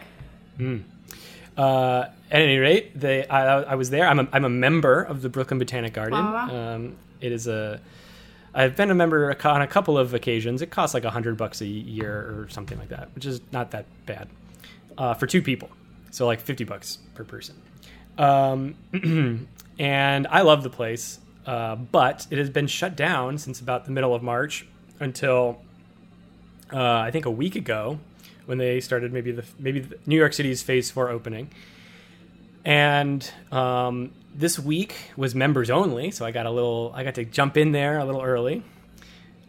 Uh, at any rate, they I, I was there. I'm a, I'm a member of the Brooklyn Botanic Garden. Wow. Um, it is a I've been a member on a couple of occasions. It costs like a hundred bucks a year or something like that, which is not that bad uh, for two people. So like fifty bucks per person. Um, [clears throat] and I love the place, uh, but it has been shut down since about the middle of March until uh, I think a week ago when they started maybe the maybe the New York City's Phase Four opening, and um, this week was members only. So I got a little I got to jump in there a little early.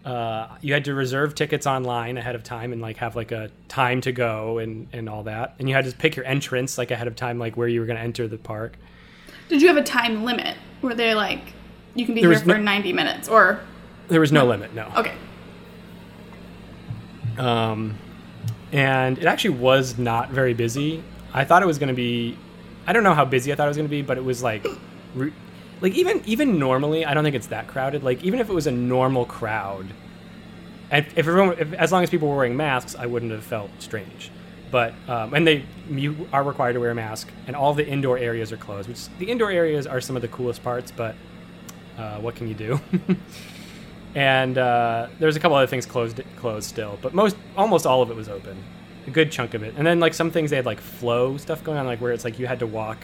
Uh, you had to reserve tickets online ahead of time and like have like a time to go and and all that, and you had to pick your entrance like ahead of time, like where you were going to enter the park. Did you have a time limit Were they like you can be There here for no- 90 minutes or There was no limit, no. okay. um, and it actually was not very busy. I thought it was going to be. I don't know how busy I thought it was going to be, but it was like, like even even normally, I don't think it's that crowded. Like even if it was a normal crowd, and if everyone, if, as long as people were wearing masks, I wouldn't have felt strange. But um, and they you are required to wear a mask, and all the indoor areas are closed. Which the indoor areas are some of the coolest parts, but uh, what can you do? [laughs] and uh, there's a couple other things closed closed still, but most almost all of it was open, a good chunk of it. And then like some things they had like flow stuff going on, like where it's like you had to walk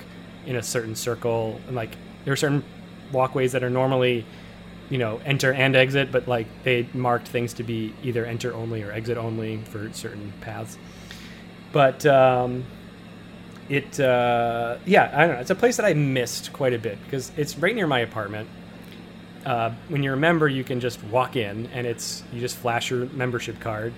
in a certain circle, and like there are certain walkways that are normally you know enter and exit, but like they marked things to be either enter only or exit only for certain paths. But um, it uh, yeah, I don't know. It's a place that I missed quite a bit because it's right near my apartment uh, when you're a member, you can just walk in and it's you just flash your membership card.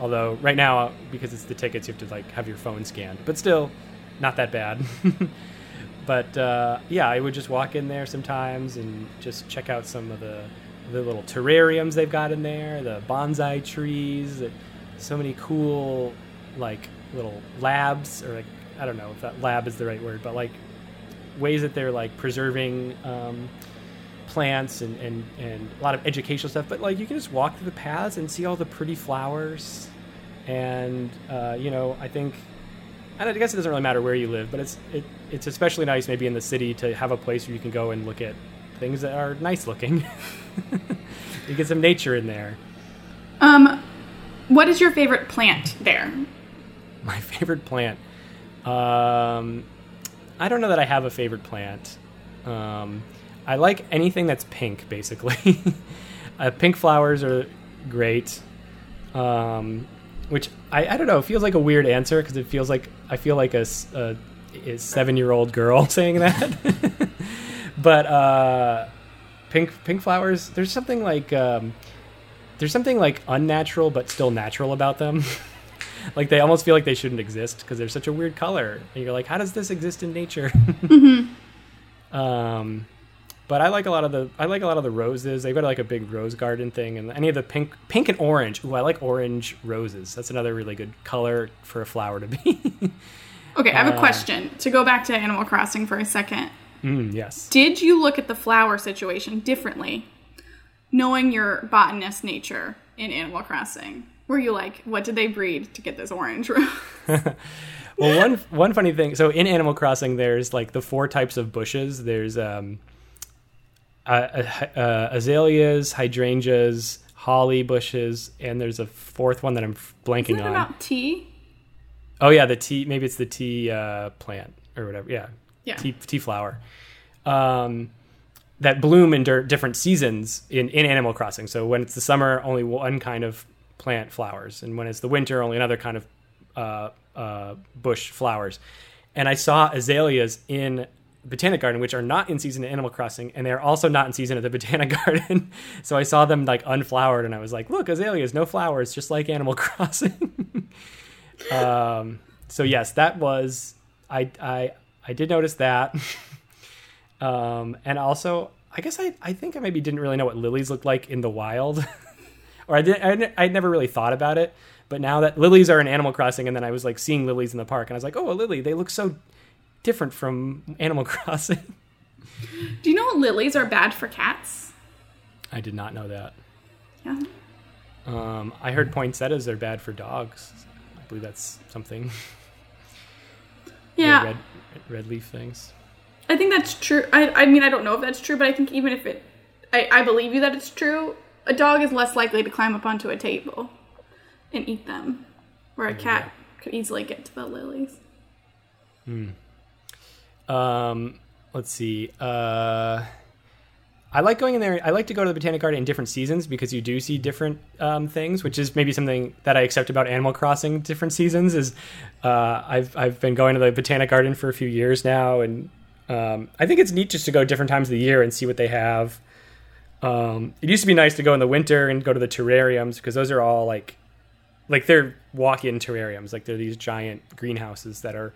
Although right now, because it's the tickets, you have to like have your phone scanned. But still, not that bad. [laughs] but uh, yeah, I would just walk in there sometimes and just check out some of the the little terrariums they've got in there, the bonsai trees, so many cool like little labs or like I don't know if that lab is the right word, but like ways that they're like preserving. Um, plants and, and, and a lot of educational stuff, but like you can just walk through the paths and see all the pretty flowers. And uh, you know, I think, and I guess it doesn't really matter where you live, but it's it, it's especially nice maybe in the city to have a place where you can go and look at things that are nice looking. [laughs] you get some nature in there. Um, what is your favorite plant there? My [laughs] favorite plant. Um, I don't know that I have a favorite plant. Um, I like anything that's pink, basically. [laughs] uh, pink flowers are great. Um, which I, I don't know, it feels like a weird answer because it feels like I feel like a seven-year-old girl [laughs] saying that. [laughs] but uh, pink pink flowers, there's something like um, there's something like unnatural but still natural about them. like they almost feel like they shouldn't exist because they're such a weird color and you're like how does this exist in nature um But I like a lot of the I like a lot of the roses. They've got like a big rose garden thing, and any of the pink pink and orange. Ooh, I like orange roses. That's another really good color for a flower to be. [laughs] Okay, I have a Uh, question. To go back to Animal Crossing for a second, mm, yes. did you look at the flower situation differently, knowing your botanist nature in Animal Crossing? Were you like, what did they breed to get this orange rose? [laughs] [laughs] Well, one one funny thing. So in Animal Crossing, there's like the four types of bushes. There's um, uh, uh, uh, azaleas, hydrangeas, holly bushes, and there's a fourth one that I'm blanking Isn't on. about tea? Oh yeah, the tea. Maybe it's the tea uh, plant or whatever. Yeah, Yeah. tea tea flower. Um, that bloom in different seasons in in Animal Crossing. So when it's the summer, only one kind of plant flowers, and when it's the winter, only another kind of uh, uh, bush flowers. And I saw azaleas in Botanic Garden, which are not in season in Animal Crossing, and they're also not in season at the [laughs] Botanic Garden. [laughs] so I saw them like unflowered, and I was like, "Look, azaleas, no flowers, just like Animal [laughs] Crossing." um, so yes, that was I I I did notice that, um, and also I guess I I think I maybe didn't really know what lilies looked like in the wild, or I did I I never really thought about it. But now that lilies are in Animal Crossing, and then I was like seeing lilies in the park, and I was like, oh, a lily, they look so different from Animal [laughs] Crossing. Do you know lilies are bad for cats? I did not know that. Yeah. Um, I heard poinsettias are bad for dogs. I believe that's something. [laughs] Yeah. red, red leaf things. I think that's true. I, I mean, I don't know if that's true, but I think even if it, I, I believe you that it's true, a dog is less likely to climb up onto a table and eat them, where a cat could easily get to the lilies. Um, let's see. Uh, I like going in there. I like to go to the Botanic Garden in different seasons because you do see different um, things, which is maybe something that I accept about Animal Crossing. Different seasons is uh, I've I've been going to the Botanic Garden for a few years now, and um, I think it's neat just to go different times of the year and see what they have. Um, it used to be nice to go in the winter and go to the terrariums because those are all like like they're walk-in terrariums like they're these giant greenhouses that are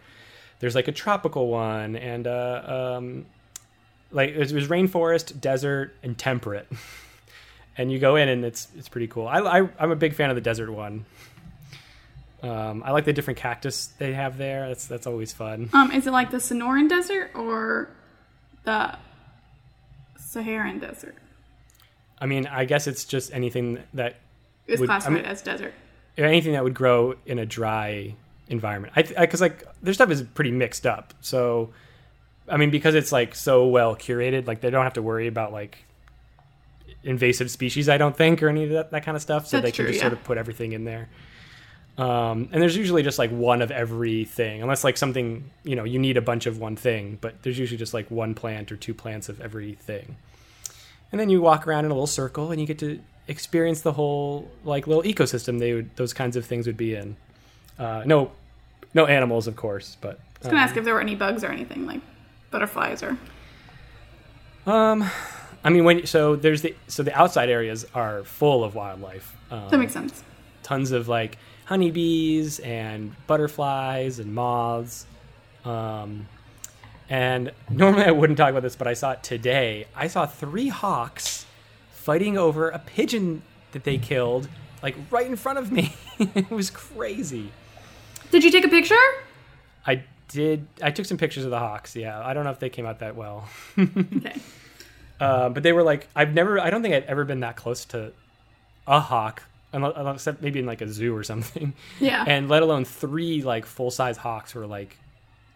there's like a tropical one and uh um like it was, rainforest desert and temperate. [laughs] And you go in and it's it's pretty cool. I, I i'm a big fan of the desert one. Um i like the different cactus they have there. That's that's always fun. Um, is it like the Sonoran Desert or the Saharan Desert? i mean i guess it's just anything that It's Would- I classified mean- as desert. anything that would grow in a dry environment. I because like their stuff is pretty mixed up. So I mean because it's like so well curated, like they don't have to worry about like invasive species. I don't think or any of that, that kind of stuff. So That's they can true, just yeah. sort of put everything in there. Um, and there's usually just like one of everything, unless like something you know you need a bunch of one thing. But there's usually just like one plant or two plants of everything. And then you walk around in a little circle, and you get to experience the whole like little ecosystem they would those kinds of things would be in. Uh, no, no animals, of course, but I was gonna ask if there were any bugs or anything like butterflies or. um, I mean when so there's the so the outside areas are full of wildlife. Um, That makes sense. tons of like honeybees and butterflies and moths. Um, and [laughs] normally I wouldn't talk about this, but I saw it today. I saw three hawks fighting over a pigeon that they killed, like right in front of me. [laughs] it was crazy. Did you take a picture? I did. I took some pictures of the hawks. Yeah, I don't know if they came out that well, [laughs] Okay. uh, but they were like I've never. I don't think I'd ever been that close to a hawk, unless except maybe in like a zoo or something. Yeah. [laughs] and let alone three like full size hawks were like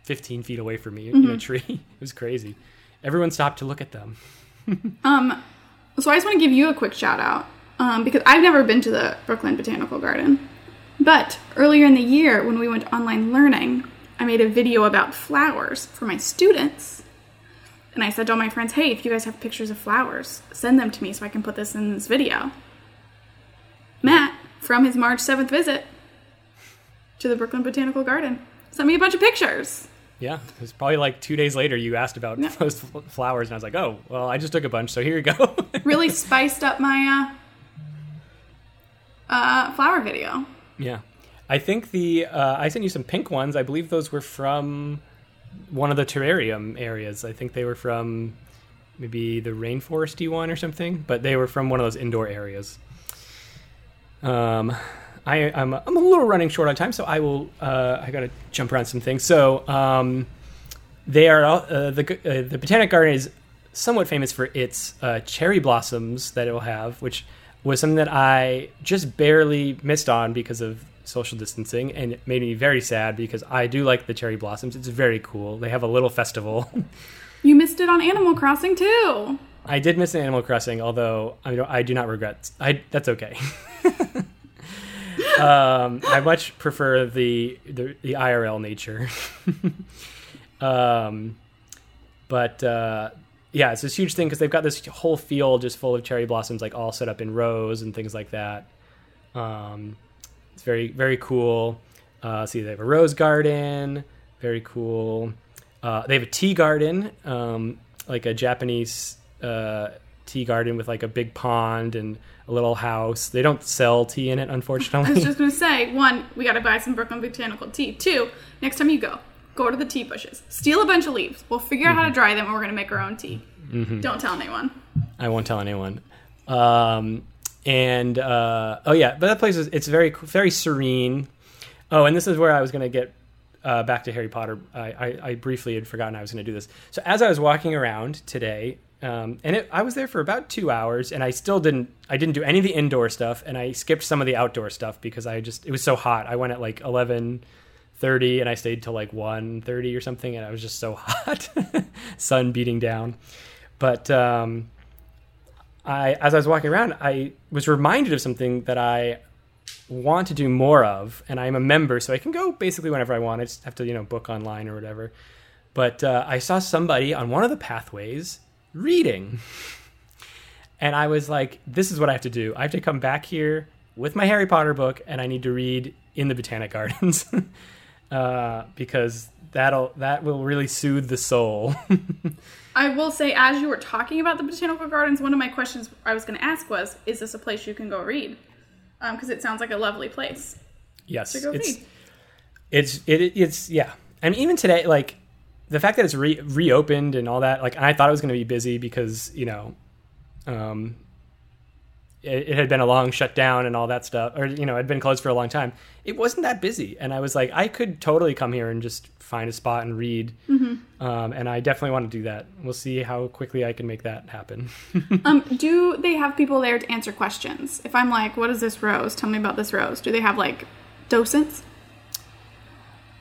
15 feet away from me in a tree. [laughs] It was crazy. Everyone stopped to look at them. Um, so I just want to give you a quick shout out um, because I've never been to the Brooklyn Botanical Garden. But earlier in the year, when we went online learning, I made a video about flowers for my students. And I said to all my friends, hey, if you guys have pictures of flowers, send them to me so I can put this in this video. Matt, from his March 7th visit to the Brooklyn Botanical Garden, sent me a bunch of pictures. Yeah, it was probably like two days later you asked about Yeah. those flowers, and I was like, oh, well, I just took a bunch, so here you go. Really spiced up my uh, uh, flower video. Yeah. I think the, uh, I sent you some pink ones. I believe those were from one of the terrarium areas. I think they were from maybe the rainforesty one or something, but they were from one of those indoor areas. Um, I, I'm, I'm a little running short on time, so I will. Uh, I got to jump around some things. So um, they are uh, the uh, the Botanic Garden is somewhat famous for its uh, cherry blossoms that it will have, which was something that I just barely missed on because of social distancing, and it made me very sad because I do like the cherry blossoms. It's very cool. They have a little festival. [laughs] You missed it on Animal Crossing too. I did miss an Animal Crossing, although I, don't, I do not regret. I that's okay. [laughs] um, I much prefer the the, the IRL nature. [laughs] um, but uh, yeah, it's this huge thing because they've got this whole field just full of cherry blossoms, like all set up in rows and things like that. Um, it's very very cool. Uh, see, they have a rose garden, very cool. Uh, they have a tea garden, um, like a Japanese uh, tea garden with like a big pond and a little house. They don't sell tea in it, unfortunately. [laughs] I was just gonna say, one, we gotta buy some Brooklyn Botanical tea. Two, next time you go, go to the tea bushes, steal a bunch of leaves. We'll figure out how to dry them, and we're gonna make our own tea. Don't tell anyone. I won't tell anyone. Um, and uh, oh yeah, but that place is it's very very serene. Oh, and this is where I was going to get uh, back to Harry Potter. I, I, I briefly had forgotten I was going to do this. So as I was walking around today, um, and it, I was there for about two hours, and I still didn't I didn't do any of the indoor stuff, and I skipped some of the outdoor stuff because I just it was so hot. I went at like eleven thirty, and I stayed till like 1.30 or something, and I was just so [laughs] hot, sun beating down. But um, I, as I was walking around, I was reminded of something that I want to do more of, and I'm a member, so I can go basically whenever I want. I just have to, you know, book online or whatever. But uh, I saw somebody on one of the pathways reading, [laughs] and I was like, "This is what I have to do. I have to come back here with my Harry Potter book, and I need to read in the Botanic Gardens [laughs] uh, because that'll that will really soothe the soul." [laughs] I will say, as you were talking about the botanical gardens, one of my questions I was going to ask was, "Is this a place you can go read?" Because it sounds like a lovely place yes, to go it's read. it's it, it's yeah and even today like the fact that it's re- reopened and all that like and i thought it was going to be busy because you know um it, it had been a long shutdown and all that stuff or you know it had been closed for a long time it wasn't that busy and i was like i could totally come here and just find a spot and read um, and i definitely want to do that we'll see how quickly i can make that happen [laughs] Um, do they have people there to answer questions? If I'm like, "What is this rose? Tell me about this rose." Do they have like docents?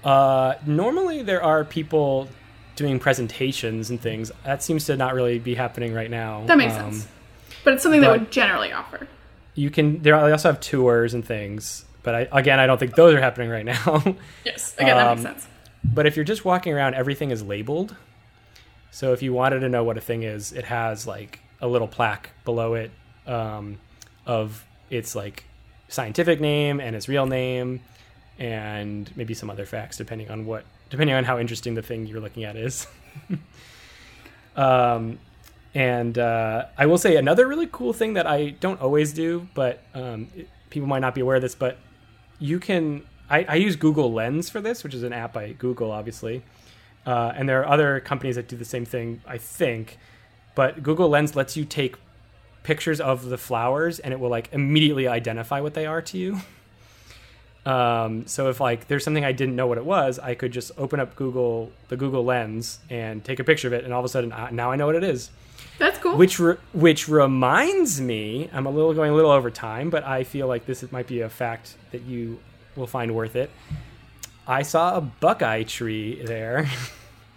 Uh, normally, there are people doing presentations and things. That seems to not really be happening right now. That makes Um, sense. But it's something but- would generally offer. You can. There, they also have tours and things. But I, again, I don't think those are happening right now. [laughs] Yes, again, that makes Um, sense. but if you're just walking around, everything is labeled. So if you wanted to know what a thing is, it has like a little plaque below it um, of its like scientific name and its real name, and maybe some other facts depending on what depending on how interesting the thing you're looking at is. [laughs] um, and uh, I will say another really cool thing that I don't always do, but um, it- people might not be aware of this, but you can. I, I use Google Lens for this, which is an app by Google, obviously. Uh, and there are other companies that do the same thing, I think. But Google Lens lets you take pictures of the flowers, and it will like immediately identify what they are to you. [laughs] Um, so if like there's something I didn't know what it was, I could just open up Google the Google Lens and take a picture of it, and all of a sudden now I know what it is. That's cool. Which re- which reminds me, I'm a little going a little over time, but I feel like this might be a fact that you will find worth it. I saw a buckeye tree there,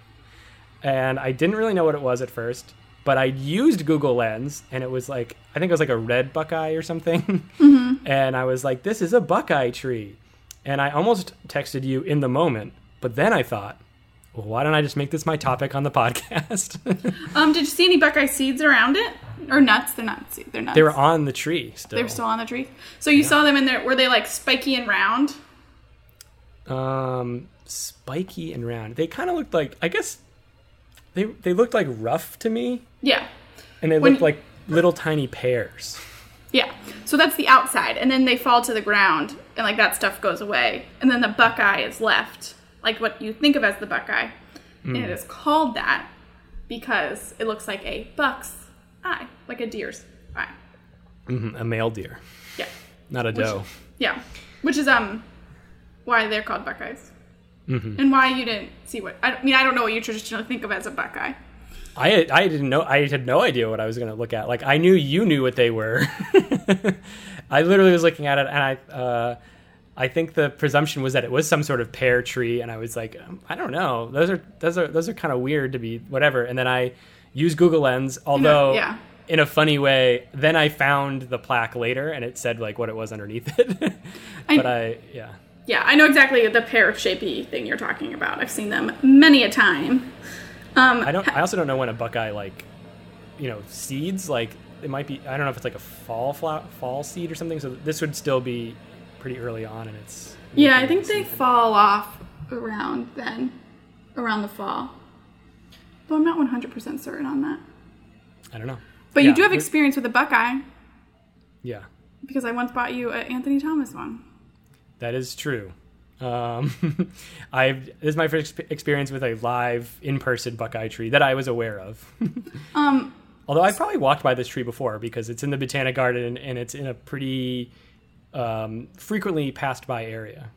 [laughs] and I didn't really know what it was at first, but I used Google Lens, and it was like I think it was like a red buckeye or something, [laughs] mm-hmm. and I was like, "This is a buckeye tree," and I almost texted you in the moment, but then I thought. Well, why don't I just make this my topic on the podcast? [laughs] um, did you see any buckeye seeds around it or nuts? They're not seeds. They're nuts. They were on the tree still. They're still on the tree. So you saw them in there. Were they like spiky and round? um, spiky and round. They kind of looked like I guess they they looked like rough to me, Yeah. and they When- looked like little tiny pears. Yeah. So that's the outside, and then they fall to the ground, and like that stuff goes away, and then the buckeye is left, like what you think of as the buckeye, and Hmm. it is called that because it looks like a buck's eye, like a deer's eye. Mhm, A male deer, Yeah. not a doe. Yeah. Which is um why they're called buckeyes. Mm-hmm. And why you didn't see what I mean I don't know what you traditionally think of as a buckeye. I I didn't know. I had no idea what I was going to look at. Like I knew you knew what they were. [laughs] I literally was looking at it, and I uh, I think the presumption was that it was some sort of pear tree, and I was like, um, I don't know. Those are those are those are kind of weird to be whatever. And then I used Google Lens, although yeah. in a funny way. Then I found the plaque later, and it said like what it was underneath it. [laughs] I- but I yeah. Yeah, I know exactly the pear shapey thing you're talking about. I've seen them many a time. Um I don't. I also don't know when a buckeye like, you know, seeds like it might be. I don't know if it's like a fall flower, fall seed or something. So this would still be pretty early on and its. Yeah, I think they fall off around then, around the fall. Though I'm not 100% certain on that. I don't know. But Yeah, you do have experience with a Buckeye Yeah, because I once bought you an Anthony Thomas one. that is true. Um, [laughs] I've this is my first experience with a live in-person buckeye tree that I was aware of. [laughs] Um, Although I probably walked by this tree before because it's in the Botanic Garden and it's in a pretty um, frequently passed by area.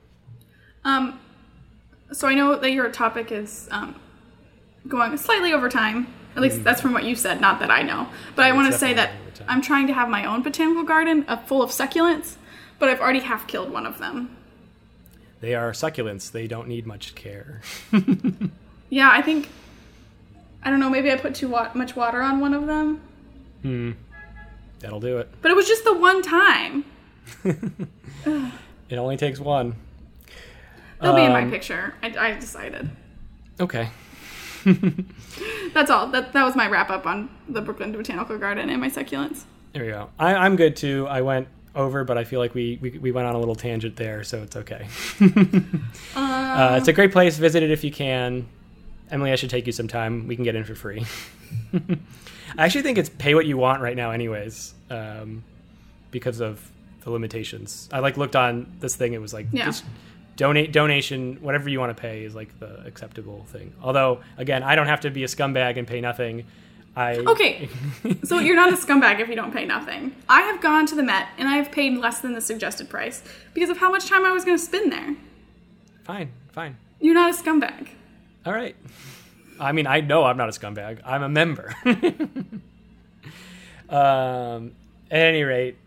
um, so I know that your topic is um, going slightly over time. At least that's from what you said, not that I know. But I want to say that definitely over time. I'm trying to have my own botanical garden uh, full of succulents, but I've already half killed one of them. They are succulents. They don't need much care. [laughs] Yeah, I think I don't know. Maybe I put too wa- much water on one of them, Hmm. That'll do it. but it was just the one time. [laughs] It only takes one. It'll be in my Um, picture. I, I decided. Okay. [laughs] That's all. That that was my wrap up on the Brooklyn Botanical Garden and my succulents. There we go. I, I'm good too. I went over, but I feel like we, we, we went on a little tangent there, so it's okay. [laughs] uh, it's a great place. Visit it if you can. Emily, I should take you sometime. We can get in for free. I actually think it's pay what you want right now, anyways, um, because of the limitations. I like looked on this thing. It was like Yeah. just donate donation whatever you want to pay is like the acceptable thing. Although again, I don't have to be a scumbag and pay nothing. I Okay, [laughs] so you're not a scumbag if you don't pay nothing. I have gone to the Met and I have paid less than the suggested price because of how much time I was going to spend there. fine, fine. You're not a scumbag. All right. I mean, I know I'm not a scumbag. I'm a member. [laughs] um, at any rate,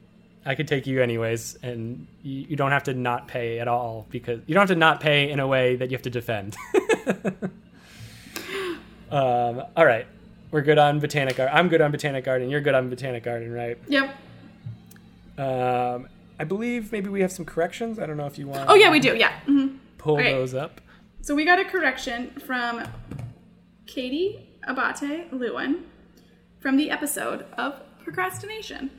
I could take you anyways, and you, you don't have to not pay at all because you don't have to not pay in a way that you have to defend. [laughs] um, all right, we're good on Botanic Garden. I'm good on Botanic Garden. You're good on Botanic Garden, right? Yep. Um, I believe maybe we have some corrections. I don't know if you want. Oh yeah, we do. Yeah. hmm pull Okay. those up. So we got a correction from Katie Abate Lewin from the episode of procrastination.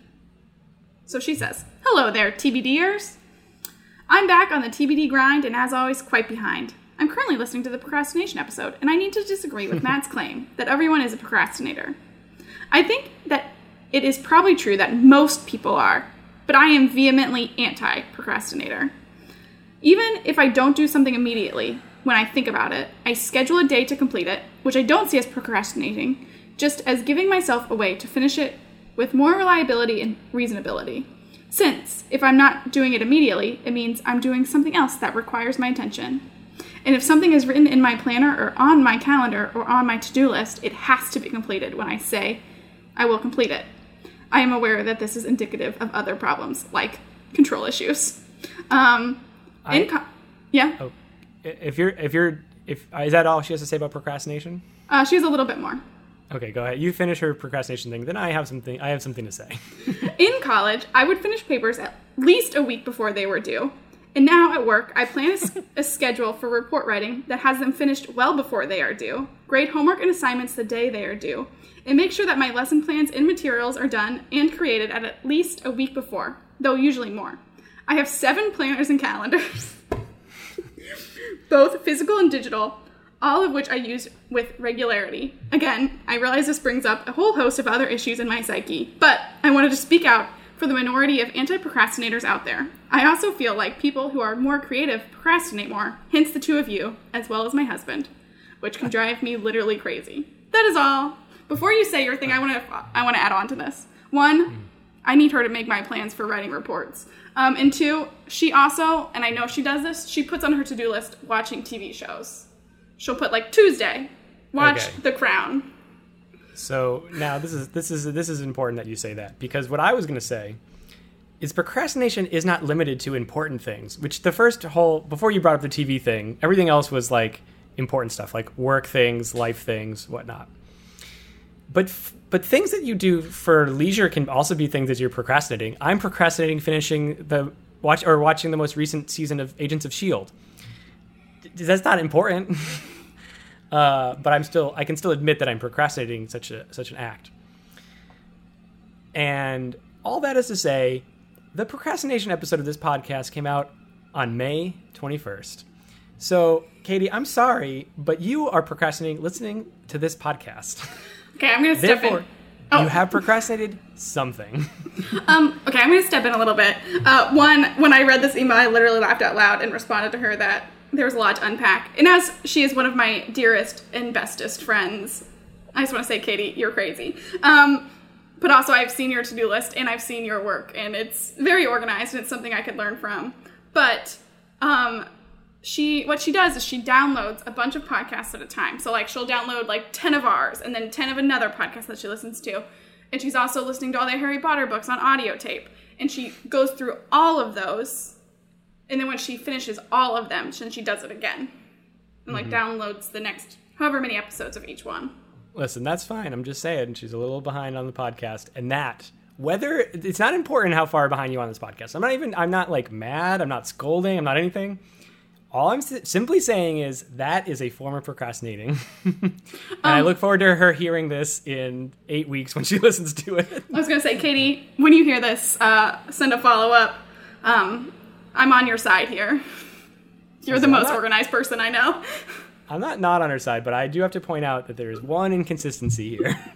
So she says, Hello there, TBDers. I'm back on the TBD grind and as always, quite behind. I'm currently listening to the procrastination episode, and I need to disagree with [laughs] Matt's claim that everyone is a procrastinator. I think that it is probably true that most people are, but I am vehemently anti procrastinator. Even if I don't do something immediately, when I think about it, I schedule a day to complete it, which I don't see as procrastinating, just as giving myself a way to finish it with more reliability and reasonability. Since, if I'm not doing it immediately, it means I'm doing something else that requires my attention. And if something is written in my planner or on my calendar or on my to do list, it has to be completed when I say I will complete it. I am aware that this is indicative of other problems, like control issues. Um, I- co- yeah, Oh, if you're if you're if is that all she has to say about procrastination? uh, she has a little bit more. Okay, go ahead. You finish her procrastination thing. Then I have something. I have something to say. [laughs] In college, I would finish papers at least a week before they were due. And now at work, I plan a, schedule for report writing that has them finished well before they are due, grade homework and assignments the day they are due, and make sure that my lesson plans and materials are done and created at at least a week before, though usually more. I have seven planners and calendars, [laughs] both physical and digital, all of which I use with regularity. Again, I realize this brings up a whole host of other issues in my psyche, but I wanted to speak out for the minority of anti procrastinators out there. I also feel like people who are more creative procrastinate more, hence the two of you, as well as my husband, which can drive me literally crazy. That is all. Before you say your thing, I want to I want to add on to this. One, I need her to make my plans for writing reports. Um, and two, she also, and I know she does this, she puts on her to do list watching TV shows. She'll put like Tuesday, watch Okay. The Crown. So now this is this is this is important that you say that because what I was going to say is procrastination is not limited to important things. Which the first whole before you brought up the TV thing, everything else was like important stuff like work things, life things, whatnot. But f- but things that you do for leisure can also be things that you're procrastinating. I'm procrastinating finishing the watch or watching the most recent season of Agents of Shield. That's not important. [laughs] uh, but I'm still I can still admit that I'm procrastinating such a such an act. And all that is to say, the procrastination episode of this podcast came out on May 21st. So, Katie, I'm sorry, but you are procrastinating listening to this podcast. [laughs] Okay, I'm gonna step Therefore, in. Oh. you have procrastinated something. [laughs] Um, okay, I'm gonna step in a little bit. Uh, one, when I read this email, I literally laughed out loud and responded to her that there was a lot to unpack. And as she is one of my dearest and bestest friends, I just want to say, Katie, you're crazy. Um, but also, I've seen your to-do list and I've seen your work, and it's very organized and it's something I could learn from. But um, she what she does is she downloads a bunch of podcasts at a time. So like she'll download like 10 of ours and then 10 of another podcast that she listens to. And she's also listening to all the Harry Potter books on audio tape. And she goes through all of those. And then when she finishes all of them, then she does it again. And like downloads the next however many episodes of each one. Listen, that's fine. I'm just saying she's a little behind on the podcast, and that whether it's not important how far behind you on this podcast. I'm not even. I'm not like mad. I'm not scolding. I'm not anything. All I'm si- simply saying is that is a form of procrastinating, [laughs] and I look forward to her hearing this in eight weeks when she [laughs] listens to it. I was gonna say, Katie, when you hear this, uh, send a follow up. Um, I'm on your side here. You're the most organized person I know. I'm not not on her side, but I do have to point out that there is one inconsistency here. [laughs]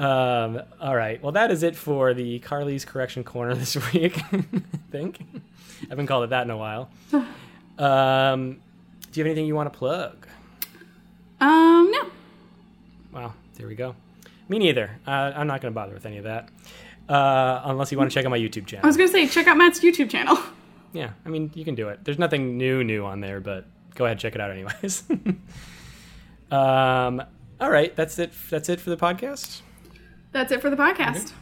um, all right. Well, that is it for the Carly's Correction Corner [laughs] this week. I think I haven't called it that in a while. Um, do you have anything you want to plug? Um, no. Well, there we go. Me neither. Uh, I'm not going to bother with any of that, uh, unless you want to check out my YouTube channel. I was gonna say, check out Matt's YouTube channel. [laughs] Yeah, I mean, you can do it. There's nothing new, new on there, but go ahead, check it out anyways. [laughs] um, all right, that's it. That's it for the podcast. That's it for the podcast.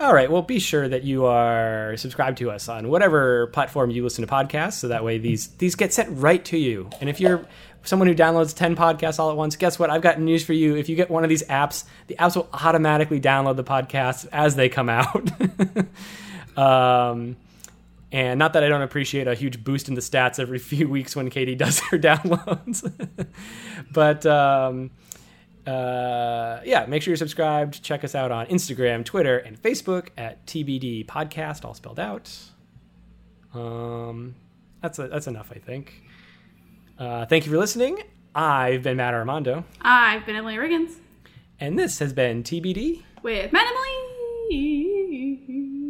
All right, well, be sure that you are subscribed to us on whatever platform you listen to podcasts, so that way these these get sent right to you. And if you're someone who downloads ten podcasts all at once, guess what? I've got news for you. If you get one of these apps, the apps will automatically download the podcasts as they come out. [laughs] um, and not that I don't appreciate a huge boost in the stats every [laughs] few weeks when Katie does her [laughs] downloads, but. Um, uh, yeah, make sure you're subscribed. Check us out on Instagram, Twitter, and Facebook at TBD Podcast, all spelled out. Um, that's a, that's enough, I think. Uh, thank you for listening. I've been Matt Armando, I've been Emily Riggins and this has been TBD. with Matt Emily.